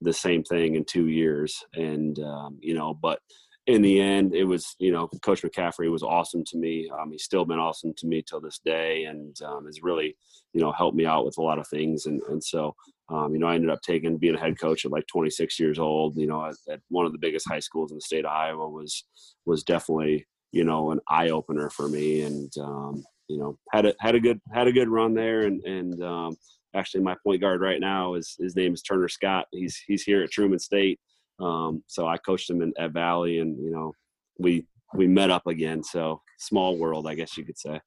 the same thing in two years. And, um, you know, but in the end, it was, you know, Coach McCaffery was awesome to me. Um, he's still been awesome to me till this day and um, has really, you know, helped me out with a lot of things. And, and so, um, you know, I ended up taking being a head coach at like 26 years old. You know, at, at, one of the biggest high schools in the state of Iowa was was definitely you know an eye opener for me, and um, you know had a had a good had a good run there, and and um, actually my point guard right now is his name is Turner Scott. He's he's here at Truman State, um, so I coached him in, at Valley, and you know we we met up again. So small world, I guess you could say.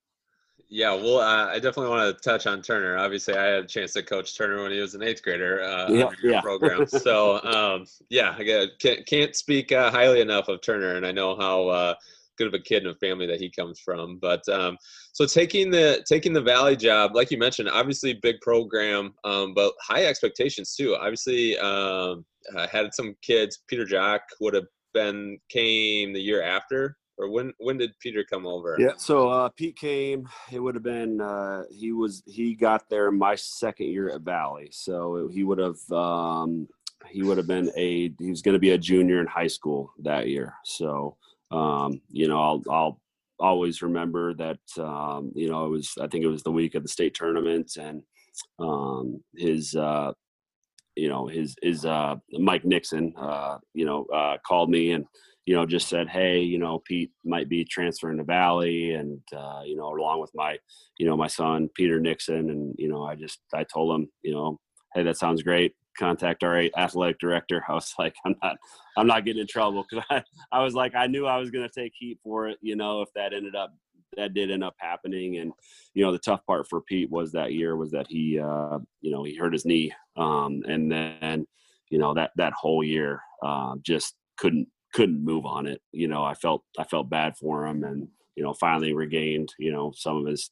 Yeah, well, uh, I definitely want to touch on Turner. Obviously, I had a chance to coach Turner when he was an eighth grader uh, yeah, yeah. [laughs] program. So, um, yeah, I can't, can't speak uh, highly enough of Turner, and I know how uh, good of a kid and a family that he comes from. But um, so taking the taking the Valley job, like you mentioned, obviously big program, um, but high expectations too. Obviously, um, I had some kids. Peter Jok would have been came the year after or when when did Peter come over? Yeah, so uh, Pete came. It would have been uh, he was he got there my second year at Valley, so he would have um, he would have been a he was going to be a junior in high school that year. So um, you know I'll I'll always remember that um, you know it was I think it was the week of the state tournament and um, his uh, you know his his uh, Mike Nixon uh, you know uh, called me and you know, just said, hey, you know, Pete might be transferring to Valley, and uh, you know, along with my, you know, my son Peter Nixon, and you know, I just I told him, you know, hey, that sounds great. Contact our athletic director. I was [laughs] like, I'm not, I'm not getting in trouble because I, I was like, I knew I was going to take heat for it. You know, if that ended up, that did end up happening, and you know, the tough part for Pete was that year was that he, uh, you know, he hurt his knee, um, and then, you know, that that whole year uh, just couldn't couldn't move on it. You know, I felt I felt bad for him, and you know, finally regained you know some of his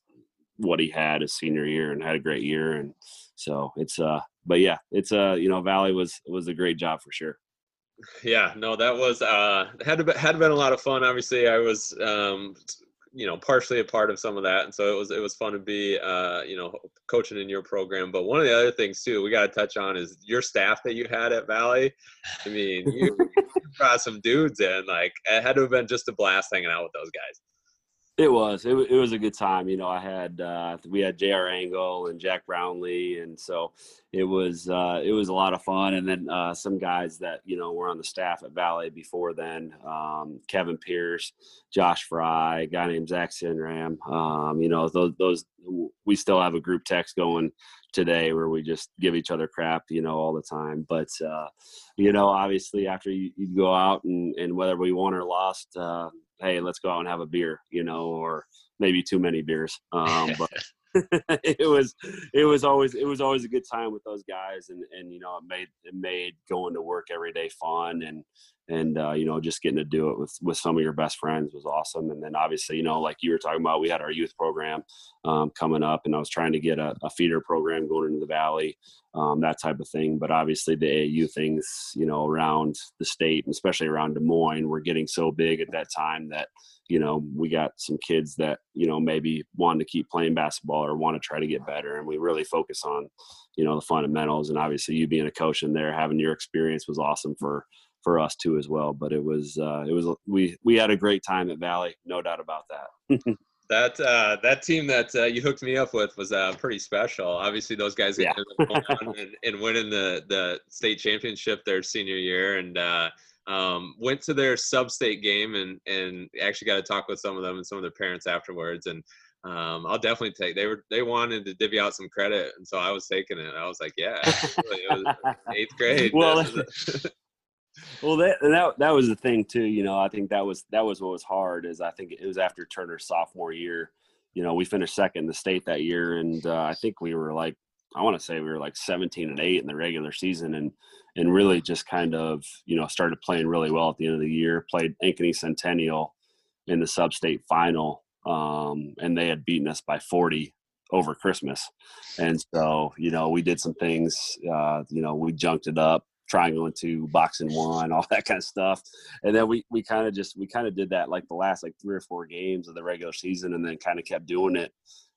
what he had his senior year and had a great year, and so it's uh, but yeah, it's uh, you know, Valley was was a great job for sure. Yeah, no, that was uh had to be, had been a lot of fun. Obviously, I was um you know partially a part of some of that and so it was it was fun to be uh you know coaching in your program but one of the other things too we got to touch on is your staff that you had at valley i mean you brought some dudes in like it had to have been just a blast hanging out with those guys it was. It, it was a good time. You know, I had uh, we had J.R. Angle and Jack Brownlee, and so it was uh, it was a lot of fun. And then uh, some guys that you know were on the staff at Valley before then, um, Kevin Pierce, Josh Fry, guy named Zach Sinram. Um, you know, those those we still have a group text going today where we just give each other crap, you know, all the time. But uh, you know, obviously after you, you go out and, and whether we won or lost, uh, hey, let's go out and have a beer, you know, or maybe too many beers. Um, but [laughs] [laughs] it was it was always it was always a good time with those guys and and you know it made it made going to work every day fun and and uh, you know just getting to do it with with some of your best friends was awesome and then obviously you know like you were talking about we had our youth program um, coming up and i was trying to get a, a feeder program going into the valley um, that type of thing but obviously the aau things you know around the state and especially around des moines were getting so big at that time that you know we got some kids that you know maybe want to keep playing basketball or want to try to get better and we really focus on you know the fundamentals and obviously you being a coach in there having your experience was awesome for for us too as well. But it was uh, it was we we had a great time at Valley, no doubt about that. [laughs] that uh, that team that uh, you hooked me up with was uh, pretty special. Obviously, those guys yeah. and, and winning the the state championship their senior year, and uh, um, went to their sub-state game, and and actually got to talk with some of them and some of their parents afterwards, and. Um, I'll definitely take. They were they wanted to divvy out some credit, and so I was taking it. I was like, "Yeah, it was eighth grade." [laughs] well, well, that that that was the thing too. You know, I think that was that was what was hard. Is I think it was after Turner's sophomore year. You know, we finished second in the state that year, and uh, I think we were like, I want to say we were like 17 and eight in the regular season, and and really just kind of you know started playing really well at the end of the year. Played Ankeny Centennial in the sub-state final, um, and they had beaten us by 40 over Christmas, and so you know we did some things. Uh, you know, we junked it up go into box-and-one, all [laughs] that kind of stuff. And then we we kind of just we kind of did that like the last like three or four games of the regular season, and then kind of kept doing it,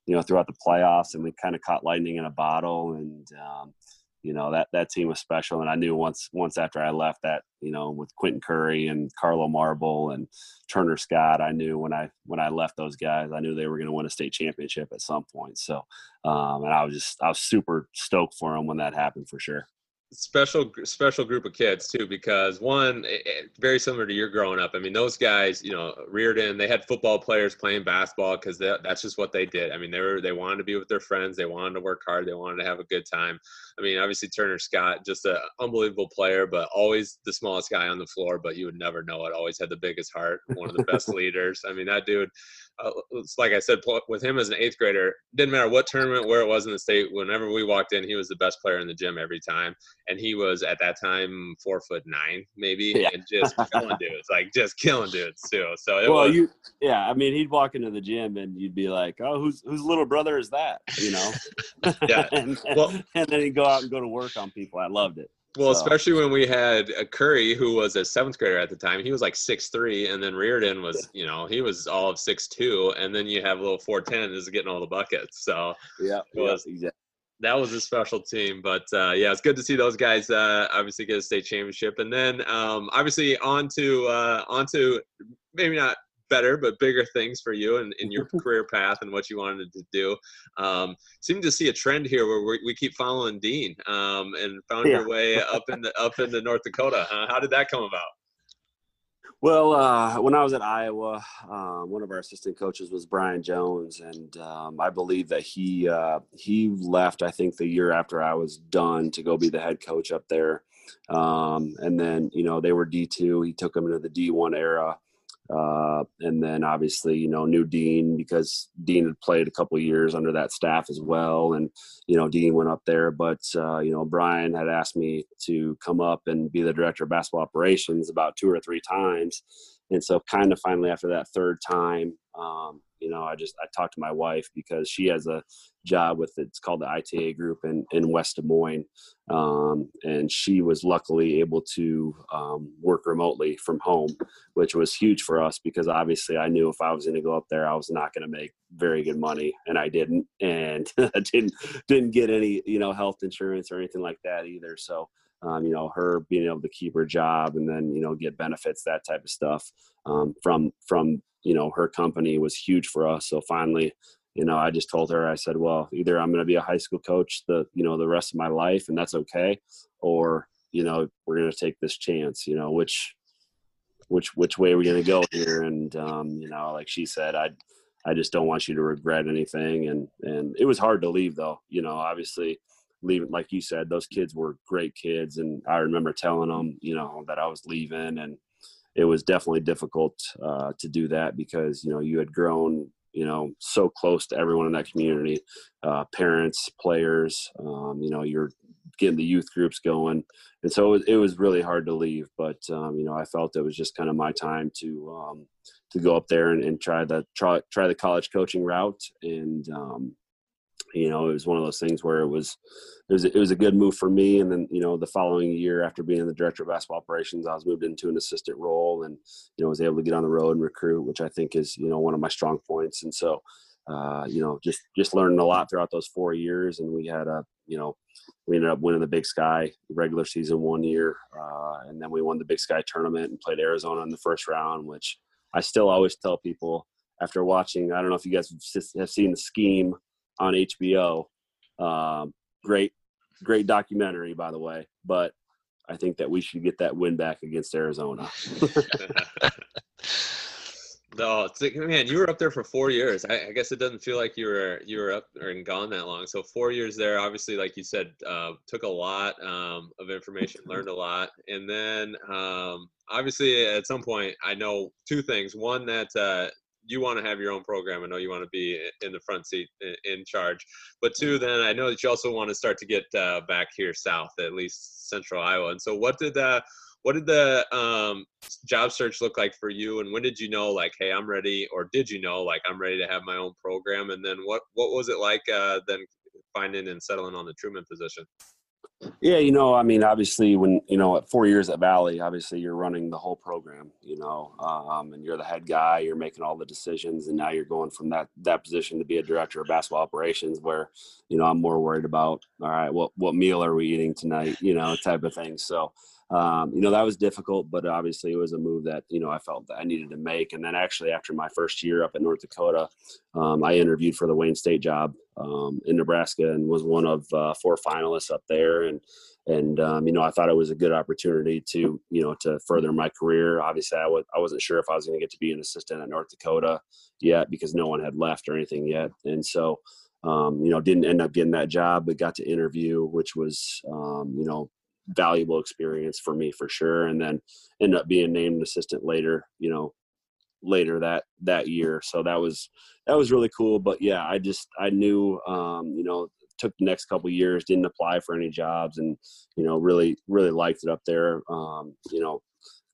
you know, throughout the playoffs. And we kind of caught lightning in a bottle, and um, you know that that team was special. And I knew once once after I left that you know with Quentin Curry and Carlo Marble and Turner Scott, I knew when I when I left those guys, I knew they were going to win a state championship at some point. So, um, and I was just I was super stoked for them when that happened for sure special special group of kids too because one it, it, very similar to your growing up i mean those guys you know Riordan they had football players playing basketball because that's just what they did. I mean they were they wanted to be with their friends they wanted to work hard they wanted to have a good time i mean obviously turner scott just an unbelievable player but always the smallest guy on the floor but you would never know it always had the biggest heart one of the best [laughs] leaders i mean that dude uh, like I said, with him as an eighth grader, didn't matter what tournament, where it was in the state. Whenever we walked in, he was the best player in the gym every time, and he was at that time four foot nine, maybe, yeah. and just killing dudes, like just killing dudes too. So well, was, you, yeah, I mean, he'd walk into the gym and you'd be like, "Oh, whose whose little brother is that?" You know? [laughs] yeah. [laughs] and, well, and then he'd go out and go to work on people. I loved it. Well, so. especially when we had a Curry who was a seventh grader at the time. He was like six three, and then Reardon was, you know, he was all of six two, and then you have a little four ten is getting all the buckets. So yeah, was, yeah, exactly. That was a special team, but uh, yeah, it's good to see those guys uh, obviously get a state championship, and then um, obviously on to uh, on to maybe not better but bigger things for you and in, in your [laughs] career path and what you wanted to do. Um, seem to see a trend here where we, we keep following Dean um, and found yeah. your way up in the, up into North Dakota. Uh, how did that come about? Well, uh, when I was at Iowa, um, one of our assistant coaches was Brian Jones, and um, I believe that he uh, he left. I think the year after I was done to go be the head coach up there, um, and then you know they were D two. He took them into the D one era, uh, and then obviously, you know, new Dean because Dean had played a couple years under that staff as well. And, you know, Dean went up there, but, uh, you know, Brian had asked me to come up and be the director of basketball operations about two or three times. And so kind of finally after that third time, um, you know, I just, I talked to my wife because she has a job with it's called the ITA group in, in West Des Moines. Um, and she was luckily able to um, work remotely from home, which was huge for us because obviously I knew if I was going to go up there, I was not going to make very good money and I didn't, and [laughs] I didn't, didn't get any, you know, health insurance or anything like that either. So, um, you know, her being able to keep her job and then, you know, get benefits, that type of stuff um, from, from, you know, her company was huge for us. So finally, you know, I just told her, I said, well, either I'm going to be a high school coach the, you know, the rest of my life and that's okay. Or, you know, we're going to take this chance, you know, which, which, which way are we going to go here? And, um, you know, like she said, I, I just don't want you to regret anything. And, and it was hard to leave though, you know, obviously leaving, like you said, those kids were great kids. And I remember telling them, you know, that I was leaving and, it was definitely difficult uh, to do that because you know you had grown you know, so close to everyone in that community, uh, parents, players. Um, you know, you're getting the youth groups going, and so it was, it was really hard to leave. But um, you know, I felt it was just kind of my time to um, to go up there and, and, try the try try the college coaching route. And um, you know, it was one of those things where it was it was it was a good move for me. And then you know, the following year after being the director of basketball operations, I was moved into an assistant role, and you know, was able to get on the road and recruit, which I think is you know one of my strong points. And so. Uh, you know, just just learning a lot throughout those four years, and we had a, you know, we ended up winning the Big Sky regular season one year, uh, and then we won the Big Sky tournament and played Arizona in the first round, which I still always tell people after watching. I don't know if you guys have seen the Scheme on HBO. Um, great, great documentary, by the way. But I think that we should get that win back against Arizona. [laughs] No, like, man, you were up there for four years. I, I, guess it doesn't feel like you were you were up or gone that long. So four years there, obviously, like you said, uh, took a lot um, of information, learned a lot, and then um, obviously at some point, I know two things. One that uh, you want to have your own program. I know you want to be in the front seat in charge. But two, then I know that you also want to start to get uh, back here south, at least central Iowa. And so, what did uh, what did the um, job search look like for you and when did you know like hey i'm ready or did you know like i'm ready to have my own program and then what what was it like uh, then finding and settling on the truman position yeah you know i mean obviously when you know at four years at valley obviously you're running the whole program you know um, and you're the head guy you're making all the decisions and now you're going from that that position to be a director of basketball operations where you know i'm more worried about all right what what meal are we eating tonight? You know type of thing. So um, you know that was difficult but obviously it was a move that you know i felt that i needed to make. And then actually after my first year up in north dakota um, i interviewed for the wayne state job um, in nebraska and was one of uh, four finalists up there. And and um, you know i thought it was a good opportunity to you know to further my career. Obviously i w- I wasn't sure if i was going to get to be an assistant at north dakota yet because no one had left or anything yet. And so um, you know didn't end up getting that job but got to interview which was um, you know valuable experience for me for sure. And then end up being named assistant later, you know, later that that year. So that was that was really cool. But yeah, I just I knew um, you know, took the next couple years, didn't apply for any jobs and, you know, really, really liked it up there. Um, you know,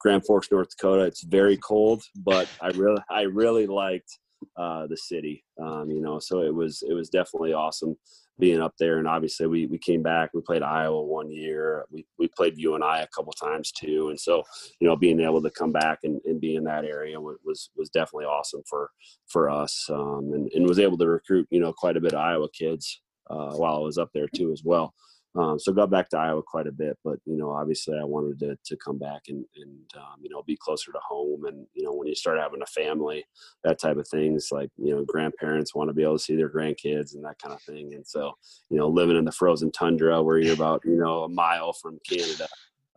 Grand Forks, North Dakota, it's very cold, but I really I really liked uh, the city. Um, you know, so it was it was definitely awesome being up there. And obviously, we we came back. We played Iowa one year. We we played UNI a couple times too. And so, you know, being able to come back and, and be in that area was was definitely awesome for for us. Um, and and was able to recruit you know quite a bit of Iowa kids uh, while I was up there too as well. Um, so got back to Iowa quite a bit, but you know, obviously I wanted to, to come back and, and um, you know, be closer to home. And, you know, when you start having a family, that type of things like, you know, grandparents want to be able to see their grandkids and that kind of thing. And so, you know, living in the frozen tundra where you're about, you know, a mile from Canada,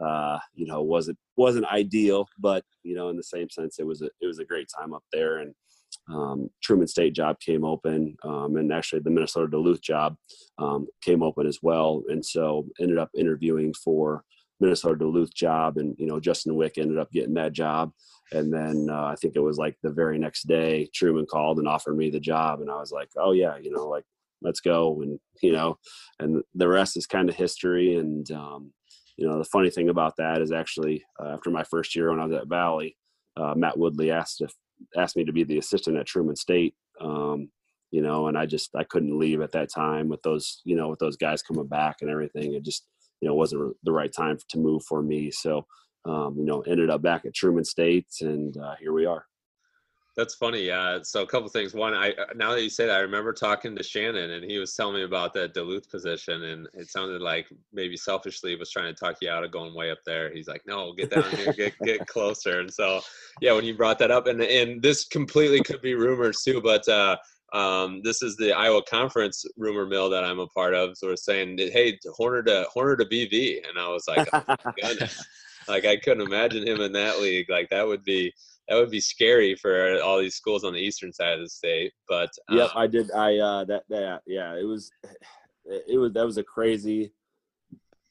uh, you know, wasn't, wasn't ideal, but, you know, in the same sense, it was a, it was a great time up there. And, um, Truman State job came open, um, and actually the Minnesota Duluth job um, came open as well. And so ended up interviewing for Minnesota Duluth job, and you know Justin Wieck ended up getting that job. And then uh, I think it was like the very next day, Truman called and offered me the job, and I was like, oh yeah, you know, like let's go, and you know, and the rest is kind of history. And um, you know, the funny thing about that is actually uh, after my first year when I was at Valley. Uh, Matt Woodley asked if asked me to be the assistant at Truman State. Um, you know, and I just I couldn't leave at that time with those you know with those guys coming back and everything. It just you know wasn't the right time to move for me. So um, you know ended up back at Truman State, and uh, here we are. That's funny. Yeah. So a couple things. One, I uh, now that you say that, I remember talking to Shannon, and he was telling me about that Duluth position, and it sounded like maybe selfishly was trying to talk you out of going way up there. He's like, "No, get down here, [laughs] get get closer." And so, yeah, when you brought that up, and and this completely could be rumors too, but uh, um, this is the Iowa Conference rumor mill that I'm a part of. So we're saying, "Hey, Horner to Horner to BV," and I was like, "Oh my [laughs] like I couldn't imagine him in that league. Like that would be that would be scary for all these schools on the eastern side of the state. But um, yep, I did. I uh, that that yeah, it was [sighs] it was that was a crazy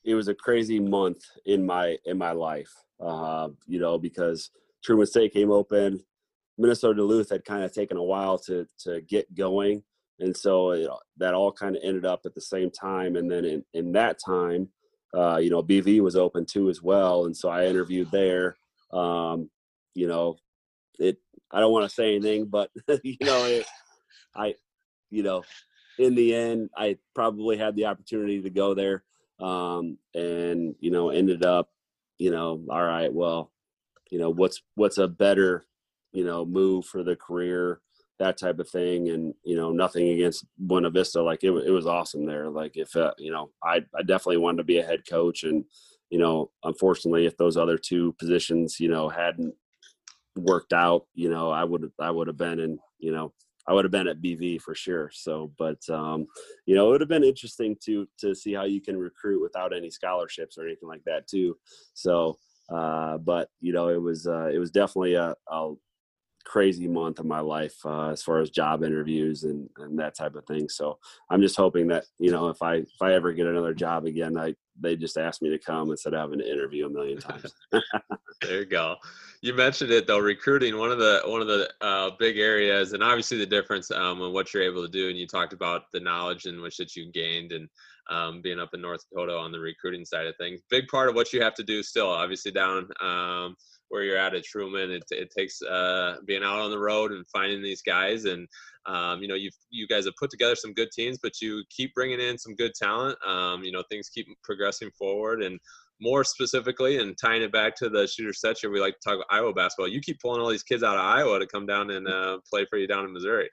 it was a crazy month in my in my life. Uh, you know, because Truman State came open, Minnesota Duluth had kind of taken a while to to get going, and so you know, that all kind of ended up at the same time. And then in in that time, uh, you know, BV was open too as well, and so I interviewed there. Um, you know, it. I don't want to say anything, but you know, it, I, you know, in the end, I probably had the opportunity to go there, um, and you know, ended up, you know, all right, well, you know, what's what's a better, you know, move for the career, that type of thing, and you know, nothing against Buena Vista, like it, it was awesome there. Like if uh, you know, I I definitely wanted to be a head coach, and you know, unfortunately, if those other two positions, you know, hadn't worked out, you know, I would I would have been in, you know, I would have been at BV for sure. So, but um, you know, it would have been interesting to to see how you can recruit without any scholarships or anything like that too. So, uh, but you know, it was uh, it was definitely a, a crazy month of my life uh, as far as job interviews and, and that type of thing. So I'm just hoping that you know if I if I ever get another job again, I they just ask me to come instead of having to interview a million [laughs] times. [laughs] there you go. You mentioned it though, recruiting one of the one of the uh, big areas, and obviously the difference um, in what you're able to do. And you talked about the knowledge in which that you gained and um, being up in North Dakota on the recruiting side of things. Big part of what you have to do still, obviously down um, where you're at at Truman. It, it takes uh, being out on the road and finding these guys. And um, you know, you you guys have put together some good teams, but you keep bringing in some good talent. Um, you know, things keep progressing forward. And more specifically, and tying it back to the Shooter's Touch here, we like to talk about Iowa basketball. You keep pulling all these kids out of Iowa to come down and uh, play for you down in Missouri.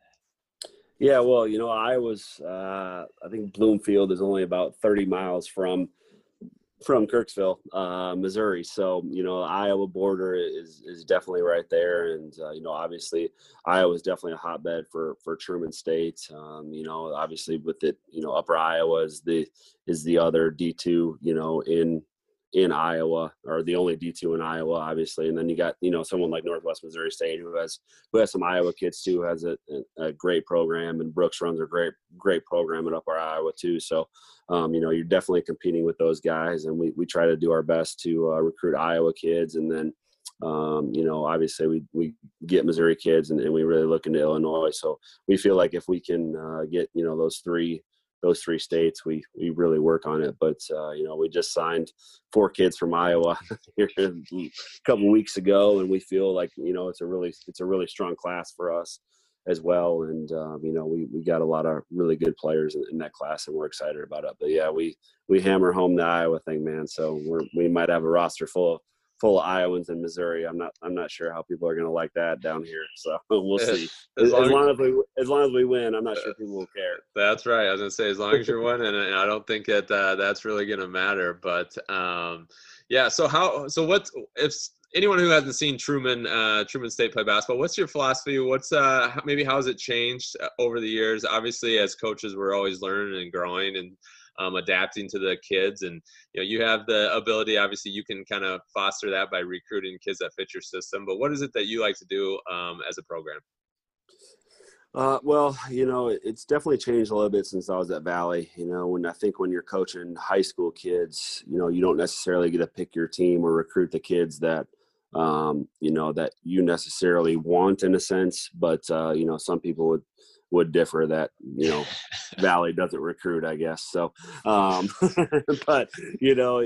Yeah, well, you know, I was, uh, I think Bloomfield is only about 30 miles from from Kirksville, uh, Missouri. So you know, Iowa border is is definitely right there, and uh, you know, obviously, Iowa is definitely a hotbed for for Truman State. Um, you know, obviously with it, you know, Upper Iowa is the is the other D two, you know, in in Iowa, or the only D2 in Iowa, obviously. And then you got, you know, someone like Northwest Missouri State who has who has some Iowa kids too, has a, a great program, and Brooks runs a great great program at Upper Iowa too. So, um, you know, you're definitely competing with those guys, and we we try to do our best to uh, recruit Iowa kids, and then. Um, you know, obviously we, we get Missouri kids and, and we really look into Illinois. So we feel like if we can uh, get, you know, those three those three states, we we really work on it. But uh, you know, we just signed four kids from Iowa [laughs] here a couple weeks ago, and we feel like you know it's a really it's a really strong class for us as well. And um, you know, we we got a lot of really good players in, in, that class, and we're excited about it. But yeah, we we hammer home the Iowa thing, man. So we're we might have a roster full of full of Iowans in Missouri. I'm not I'm not sure how people are going to like that down here. So [laughs] we'll see. As, long, as, long as we as long as we win, I'm not sure people will care. That's right. I was going to say as long as you're [laughs] winning, and I don't think that uh, that's really going to matter. But um, yeah. So how? So what if? Anyone who hasn't seen Truman uh, Truman State play basketball, what's your philosophy? What's uh, maybe how has it changed uh, over the years? Obviously, as coaches, we're always learning and growing, and um, adapting to the kids. And you know, you have the ability. Obviously, you can kind of foster that by recruiting kids that fit your system. But what is it that you like to do um, as a program? Uh, well, you know, it's definitely changed a little bit since I was at Valley. You know, when I think when you're coaching high school kids, you know, you don't necessarily get to pick your team or recruit the kids that, um, you know, that you necessarily want in a sense. But uh, you know, some people would would differ that you know [laughs] Valley doesn't recruit, I guess. So, um, [laughs] but you know,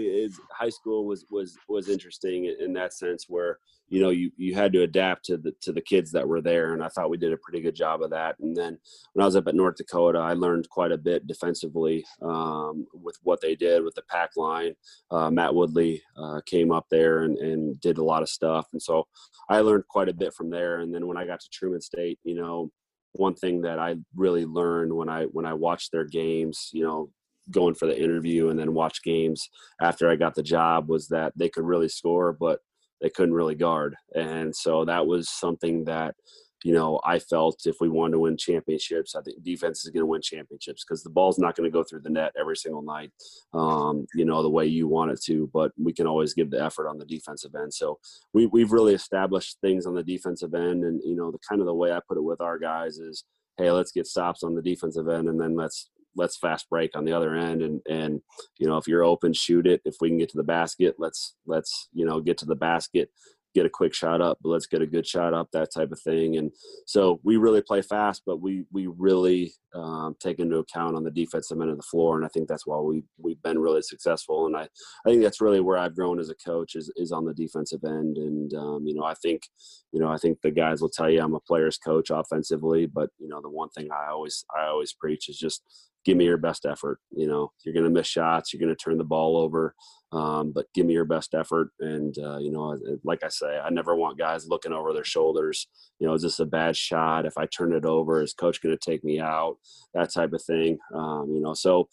high school was was was interesting in that sense where you know you you had to adapt to the to the kids that were there, and I thought we did a pretty good job of that. And then when I was up at North Dakota, I learned quite a bit defensively um, with what they did with the pack line. Uh, Matt Woodley uh, came up there and, and did a lot of stuff, and so I learned quite a bit from there. And then when I got to Truman State, you know one thing that I really learned when I when I watched their games, you know, going for the interview and then watch games after I got the job was that they could really score, but they couldn't really guard. And so that was something that you know, I felt if we wanted to win championships, I think defense is going to win championships because the ball's not going to go through the net every single night, um, you know, the way you want it to. But we can always give the effort on the defensive end. So we, we've really established things on the defensive end, and you know, the kind of the way I put it with our guys is, hey, let's get stops on the defensive end, and then let's let's fast break on the other end and and you know if you're open shoot it if we can get to the basket let's let's you know get to the basket get a quick shot up, but let's get a good shot up, that type of thing. And so we really play fast, but we we really um, take into account on the defensive end of the floor, and I think that's why we we've been really successful. And I I think that's really where I've grown as a coach is is on the defensive end. And um, you know I think you know I think the guys will tell you I'm a player's coach offensively, but you know the one thing I always I always preach is just give me your best effort. You know, you're going to miss shots, you're going to turn the ball over, um, but give me your best effort. And uh, you know, like I say, I never want guys looking over their shoulders. You know, is this a bad shot? If I turn it over, is coach going to take me out? That type of thing. Um, you know, so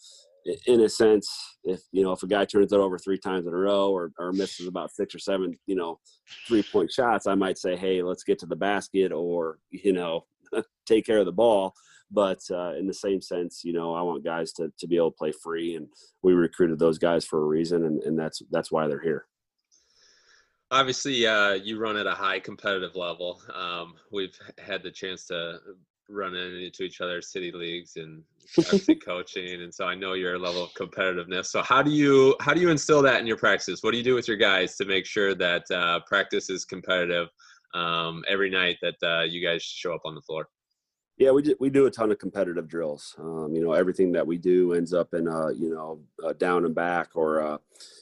in a sense, if you know if a guy turns it over three times in a row or, or misses about six or seven, you know, three point shots, I might say, hey, let's get to the basket, or you know, [laughs] take care of the ball. But uh, in the same sense, you know, I want guys to, to be able to play free, and we recruited those guys for a reason, and, and that's that's why they're here. Obviously, uh, you run at a high competitive level. Um, we've had the chance to run into each other's city leagues and [laughs] obviously coaching, and so I know your level of competitiveness. So, how do you how do you instill that in your practice? What do you do with your guys to make sure that uh, practice is competitive um, every night that uh, you guys show up on the floor? Yeah, we do, we do a ton of competitive drills. Um, you know, everything that we do ends up in a you know a down and back, or a,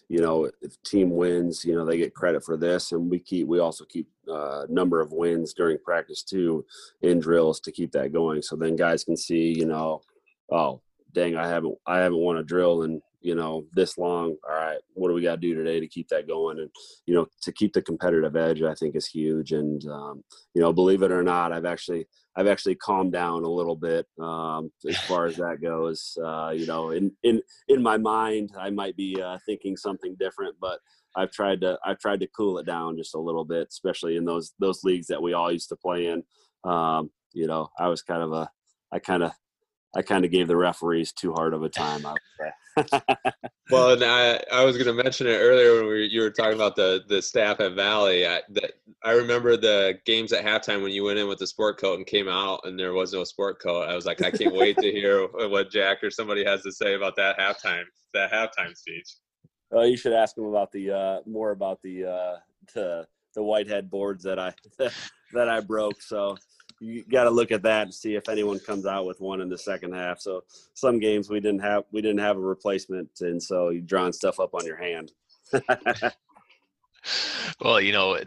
you know, if team wins, you know they get credit for this, and we keep we also keep a uh, number of wins during practice too in drills to keep that going. So then guys can see, you know, oh dang, I haven't I haven't won a drill in you know this long all right what do we got to do today to keep that going? And you know to keep the competitive edge i think is huge. And um, you know believe it or not i've actually i've actually calmed down a little bit um, as far as that goes. Uh, you know in in in my mind i might be uh, thinking something different but i've tried to i've tried to cool it down just a little bit especially in those those leagues that we all used to play in. Um, you know i was kind of a i kind of I kind of gave the referees too hard of a time. I [laughs] well, and I, I was going to mention it earlier when we, you were talking about the the staff at Valley. I, that, I remember the games at halftime when you went in with the sport coat and came out, and there was no sport coat. I was like, I can't wait to hear [laughs] what Jack or somebody has to say about that halftime that halftime speech. Oh, you should ask him about the uh, more about the uh, the the whitehead boards that I [laughs] that I broke. So you got to look at that and see if anyone comes out with one in the second half. So some games we didn't have we didn't have a replacement, and so you're drawing stuff up on your hand. [laughs] well, you know,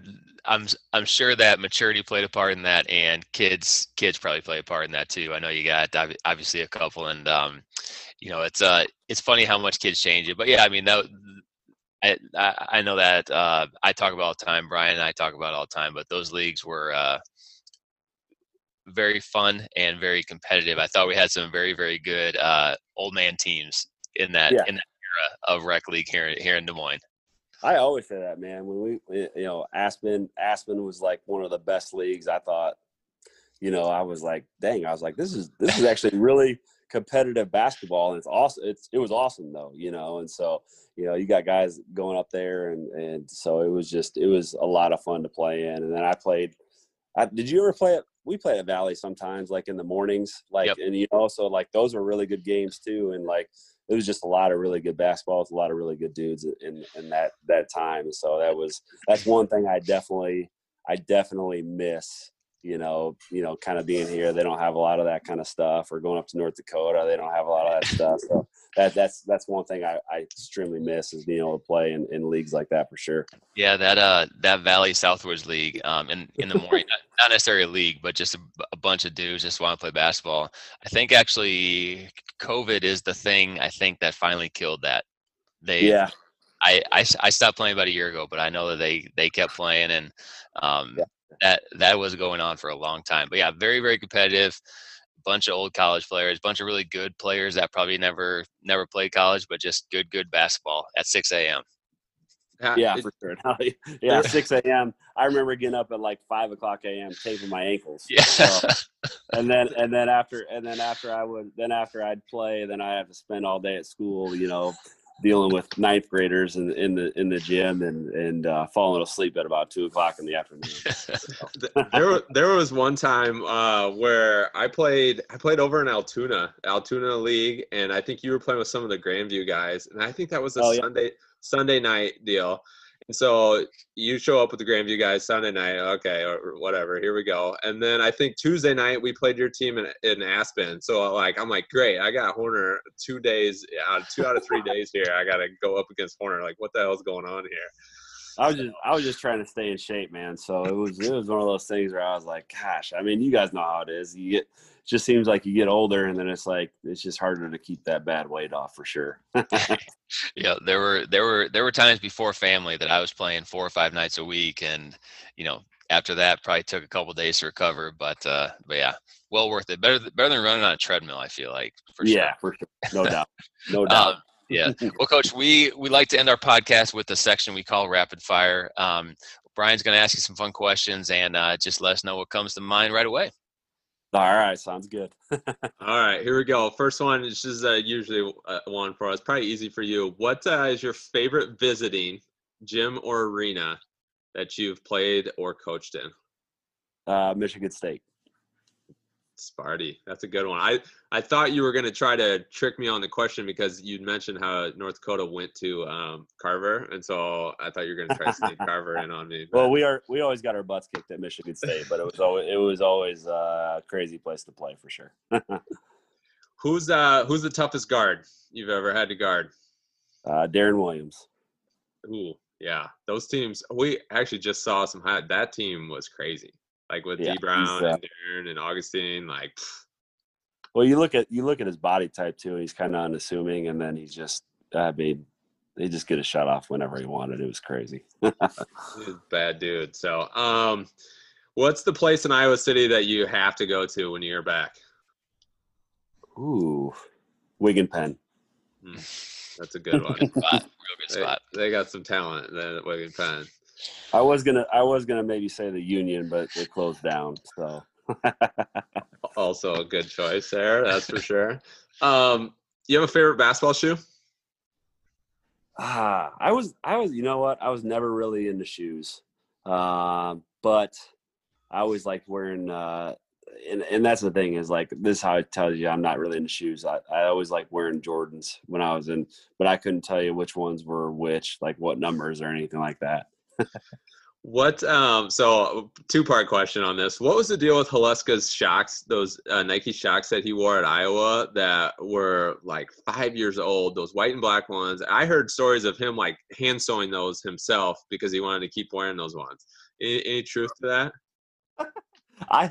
I'm I'm sure that maturity played a part in that, and kids kids probably play a part in that too. I know you got obviously a couple, and um, you know, it's uh it's funny how much kids change it. But yeah, I mean that. I, I know that uh, I talk about all the time. Brian and I talk about all the time, but those leagues were uh, very fun and very competitive. I thought we had some very very good uh, old man teams in that yeah. in that era of rec league here here in Des Moines. I always say that, man. When we, you know, Aspen, Aspen was like one of the best leagues. I thought, you know, I was like, dang, I was like, this is this is actually really competitive basketball, and it's awesome. It's it was awesome though, you know, and so you know, you got guys going up there, and and so it was just it was a lot of fun to play in. And then I played. I, did you ever play it? We play at Valley sometimes, like in the mornings, like yep. and you know, so like those were really good games too, and like it was just a lot of really good basketball with a lot of really good dudes in in that that time. So that was that's one thing I definitely I definitely miss you know, you know, kind of being here. They don't have a lot of that kind of stuff. Or going up to North Dakota, they don't have a lot of that stuff. So that that's that's one thing I, I extremely miss is being able to play in, in leagues like that for sure. Yeah, that uh that Valley Southwoods League, um, in in the morning, not, not necessarily a league, but just a, a bunch of dudes just want to play basketball. I think actually COVID is the thing I think that finally killed that. They yeah. I, I, I stopped playing about a year ago, but I know that they they kept playing and um, yeah that that was going on for a long time. But yeah, very very competitive. Bunch of old college players, bunch of really good players that probably never never played college, but just good good basketball at 6 a.m. Uh, yeah, for sure. [laughs] yeah, 6 a.m. I remember getting up at like 5 o'clock a.m. taping my ankles. Yeah. So, and then and then after and then after I would then after I'd play, then I have to spend all day at school, you know, dealing with ninth graders in, in the in the gym and and uh, falling asleep at about two o'clock in the afternoon. [laughs] there, there was one time uh, where I played I played over in Altoona, Altoona League, and I think you were playing with some of the Grand View guys, and I think that was a oh, Sunday yeah. Sunday night deal. So you show up with the Grand View guys Sunday night, okay, or whatever. Here we go. And then I think Tuesday night we played your team in, in Aspen. So uh, like I'm like, great, I got Horner two days out, two out of three days here. I got to go up against Horner. Like, what the hell's going on here? I was just I was just trying to stay in shape, man. So it was it was one of those things where I was like, gosh, I mean, you guys know how it is. You get just seems like you get older and then it's like it's just harder to keep that bad weight off for sure. [laughs] yeah, there were there were there were times before family that I was playing four or five nights a week and you know, after that probably took a couple days to recover, but uh but yeah, well worth it. Better better than running on a treadmill, I feel like. For yeah, sure. for sure. No doubt. No [laughs] doubt. Um, yeah. [laughs] Well, coach, we we like to end our podcast with the section we call rapid fire. Um, Brian's going to ask you some fun questions and uh, just let us know what comes to mind right away. All right, sounds good. [laughs] All right, here we go. First one is just uh, usually uh, one for us. Probably easy for you. What uh, is your favorite visiting gym or arena that you've played or coached in? Uh, Michigan State. Sparty. That's a good one. I, I thought you were going to try to trick me on the question because you mentioned how North Dakota went to um, Carver, and so I thought you were going to try to sneak Carver in on me. But. Well, we are we always got our butts kicked at Michigan State, but it was always it was always a crazy place to play for sure. [laughs] who's uh who's the toughest guard you've ever had to guard? Uh, Deron Williams. Ooh, yeah, those teams. We actually just saw some high. That team was crazy like with yeah, Dee Brown uh, and Deron and Augustine. Like, [sniffs] well, you look at you look at his body type too. He's kind of unassuming, and then he's just I mean, they just get a shut off whenever he wanted. It was crazy. [laughs] bad dude. So, um, what's the place in Iowa City that you have to go to when you're back? Ooh, Wig and Pen. Hmm, that's a good [laughs] one. good spot. Real good spot. They, they, got some talent then at Wig and Pen. I was gonna I was gonna maybe say the Union, but they closed down. So [laughs] also a good choice there, that's for sure. Um, you have a favorite basketball shoe? Ah, I was I was you know what I was never really into shoes, uh, but I always like wearing. Uh, and, and that's the thing is like this is how I tell you I'm not really into shoes. I, I always like wearing Jordans when I was in, but I couldn't tell you which ones were which, like what numbers or anything like that what um so two part question on this. What was the deal with Haluska's Shox? those uh, nike Shox that he wore at iowa that were like five years old those white and black ones? I heard stories of him like hand sewing those himself because he wanted to keep wearing those ones. Any, any truth to that? [laughs] I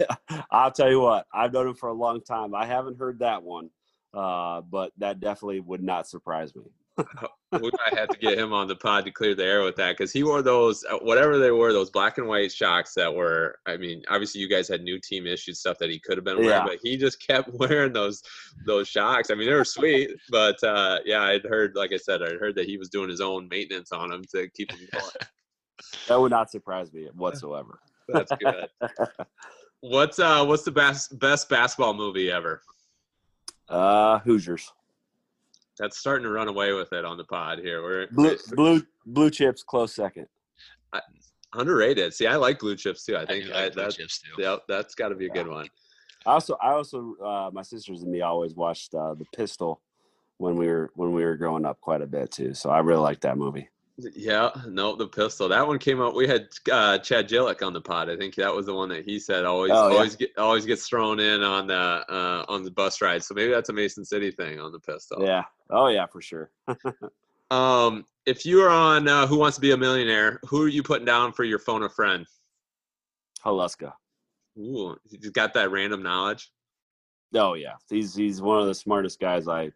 i'll tell you what i've known him for a long time. I haven't heard that one uh but that definitely would not surprise me we might have to get him on the pod to clear the air with that because he wore those uh, whatever they were those black and white Shox that were i mean obviously you guys had new team issued stuff that he could have been wearing yeah. but he just kept [laughs] wearing those those Shox. I mean they were sweet but uh, yeah i'd heard like i said i heard that he was doing his own maintenance on them to keep them going. [laughs] That would not surprise me whatsoever. [laughs] That's good. What's uh what's the best best basketball movie ever? Uh hoosiers that's starting to run away with it on the pod here. We're blue blue blue chips close second. I, underrated. See, I like blue chips too. I think I like I, that, chips too. Yeah, that's got to be a yeah. good one. I also, I also, uh, my sisters and me always watched uh, the Pistol when we were when we were growing up quite a bit too. So I really like that movie. Yeah, no, the pistol. That one came out. We had uh, Chad Gillick on the pod. I think that was the one that he said always, oh, always get, always gets thrown in on the uh, on the bus ride. So maybe that's a Mason City thing on the pistol. Yeah. Oh yeah, for sure. [laughs] um, if you are on uh, Who Wants to Be a Millionaire, who are you putting down for your phone a friend? Haluska. Ooh, he's got that random knowledge. Oh yeah, he's he's one of the smartest guys I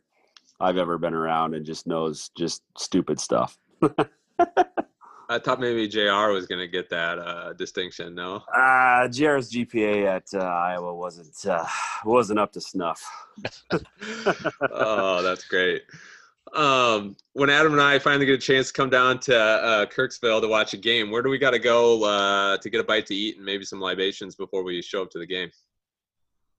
I've ever been around, and just knows just stupid stuff. [laughs] I thought maybe Jr. was going to get that uh, distinction. No, uh, Jr.'s GPA at uh, Iowa wasn't uh, wasn't up to snuff. [laughs] oh, that's great. Um, when Adam and I finally get a chance to come down to uh, Kirksville to watch a game, where do we got to go uh, to get a bite to eat and maybe some libations before we show up to the game?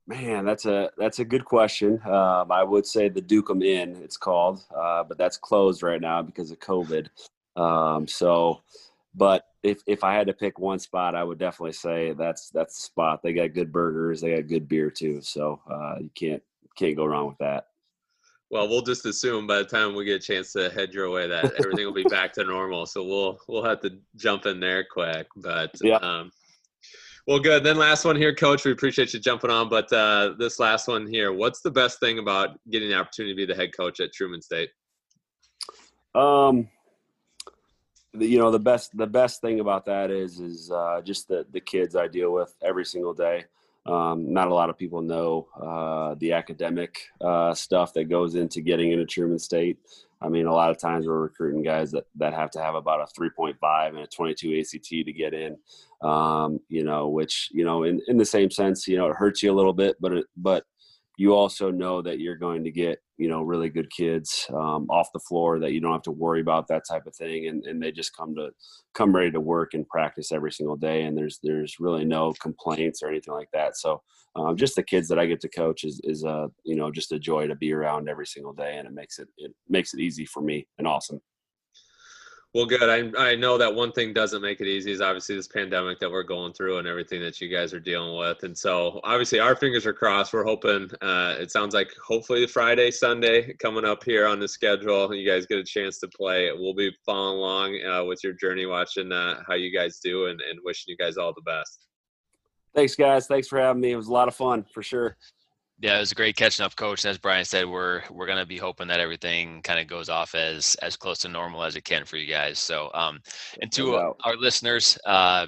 Man, that's a that's a good question. Um, I would say the Dukum Inn, it's called, uh, but that's closed right now because of COVID. Um, so, but if if I had to pick one spot, I would definitely say that's that's the spot. They got good burgers, they got good beer too, so uh, you can't can't go wrong with that. well, we'll just assume by the time we get a chance to head your way that everything will be back to normal. So we'll we'll have to jump in there quick. But [laughs] yeah. Um, well, good. Then last one here, Coach. We appreciate you jumping on. But uh, this last one here, what's the best thing about getting the opportunity to be the head coach at Truman State? Um, you know the best the best thing about that is is uh, just the the kids I deal with every single day. Um, not a lot of people know uh, the academic uh, stuff that goes into getting into Truman State. I mean, a lot of times we're recruiting guys that, that have to have about a 3.5 and a 22 ACT to get in. Um, you know, which you know, in, in the same sense, you know, it hurts you a little bit, but it, but you also know that you're going to get you know really good kids um, off the floor that you don't have to worry about that type of thing. And, and they just come to come ready to work and practice every single day. And there's there's really no complaints or anything like that. So um, just the kids that i get to coach is is a you know just a joy to be around every single day and it makes it it makes it easy for me and awesome well, good. I, I know that one thing doesn't make it easy is obviously this pandemic that we're going through and everything that you guys are dealing with. And so, obviously, our fingers are crossed. We're hoping uh, it sounds like hopefully Friday, Sunday coming up here on the schedule. You guys get a chance to play. We'll be following along uh, with your journey, watching uh, how you guys do, and, and wishing you guys all the best. Thanks, guys. Thanks for having me. It was a lot of fun for sure. Yeah, it was a great catching up, coach. As Brian said, we're we're gonna be hoping that everything kind of goes off as as close to normal as it can for you guys. So, um, and to our listeners, uh,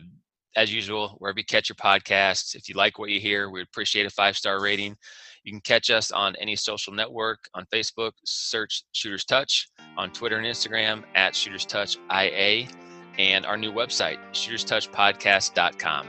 as usual, wherever you catch your podcasts, if you like what you hear, we'd appreciate a five star rating. You can catch us on any social network on Facebook, search Shooters Touch, on Twitter and Instagram at Shooters Touch IA, and our new website, shooterstouchpodcast.com.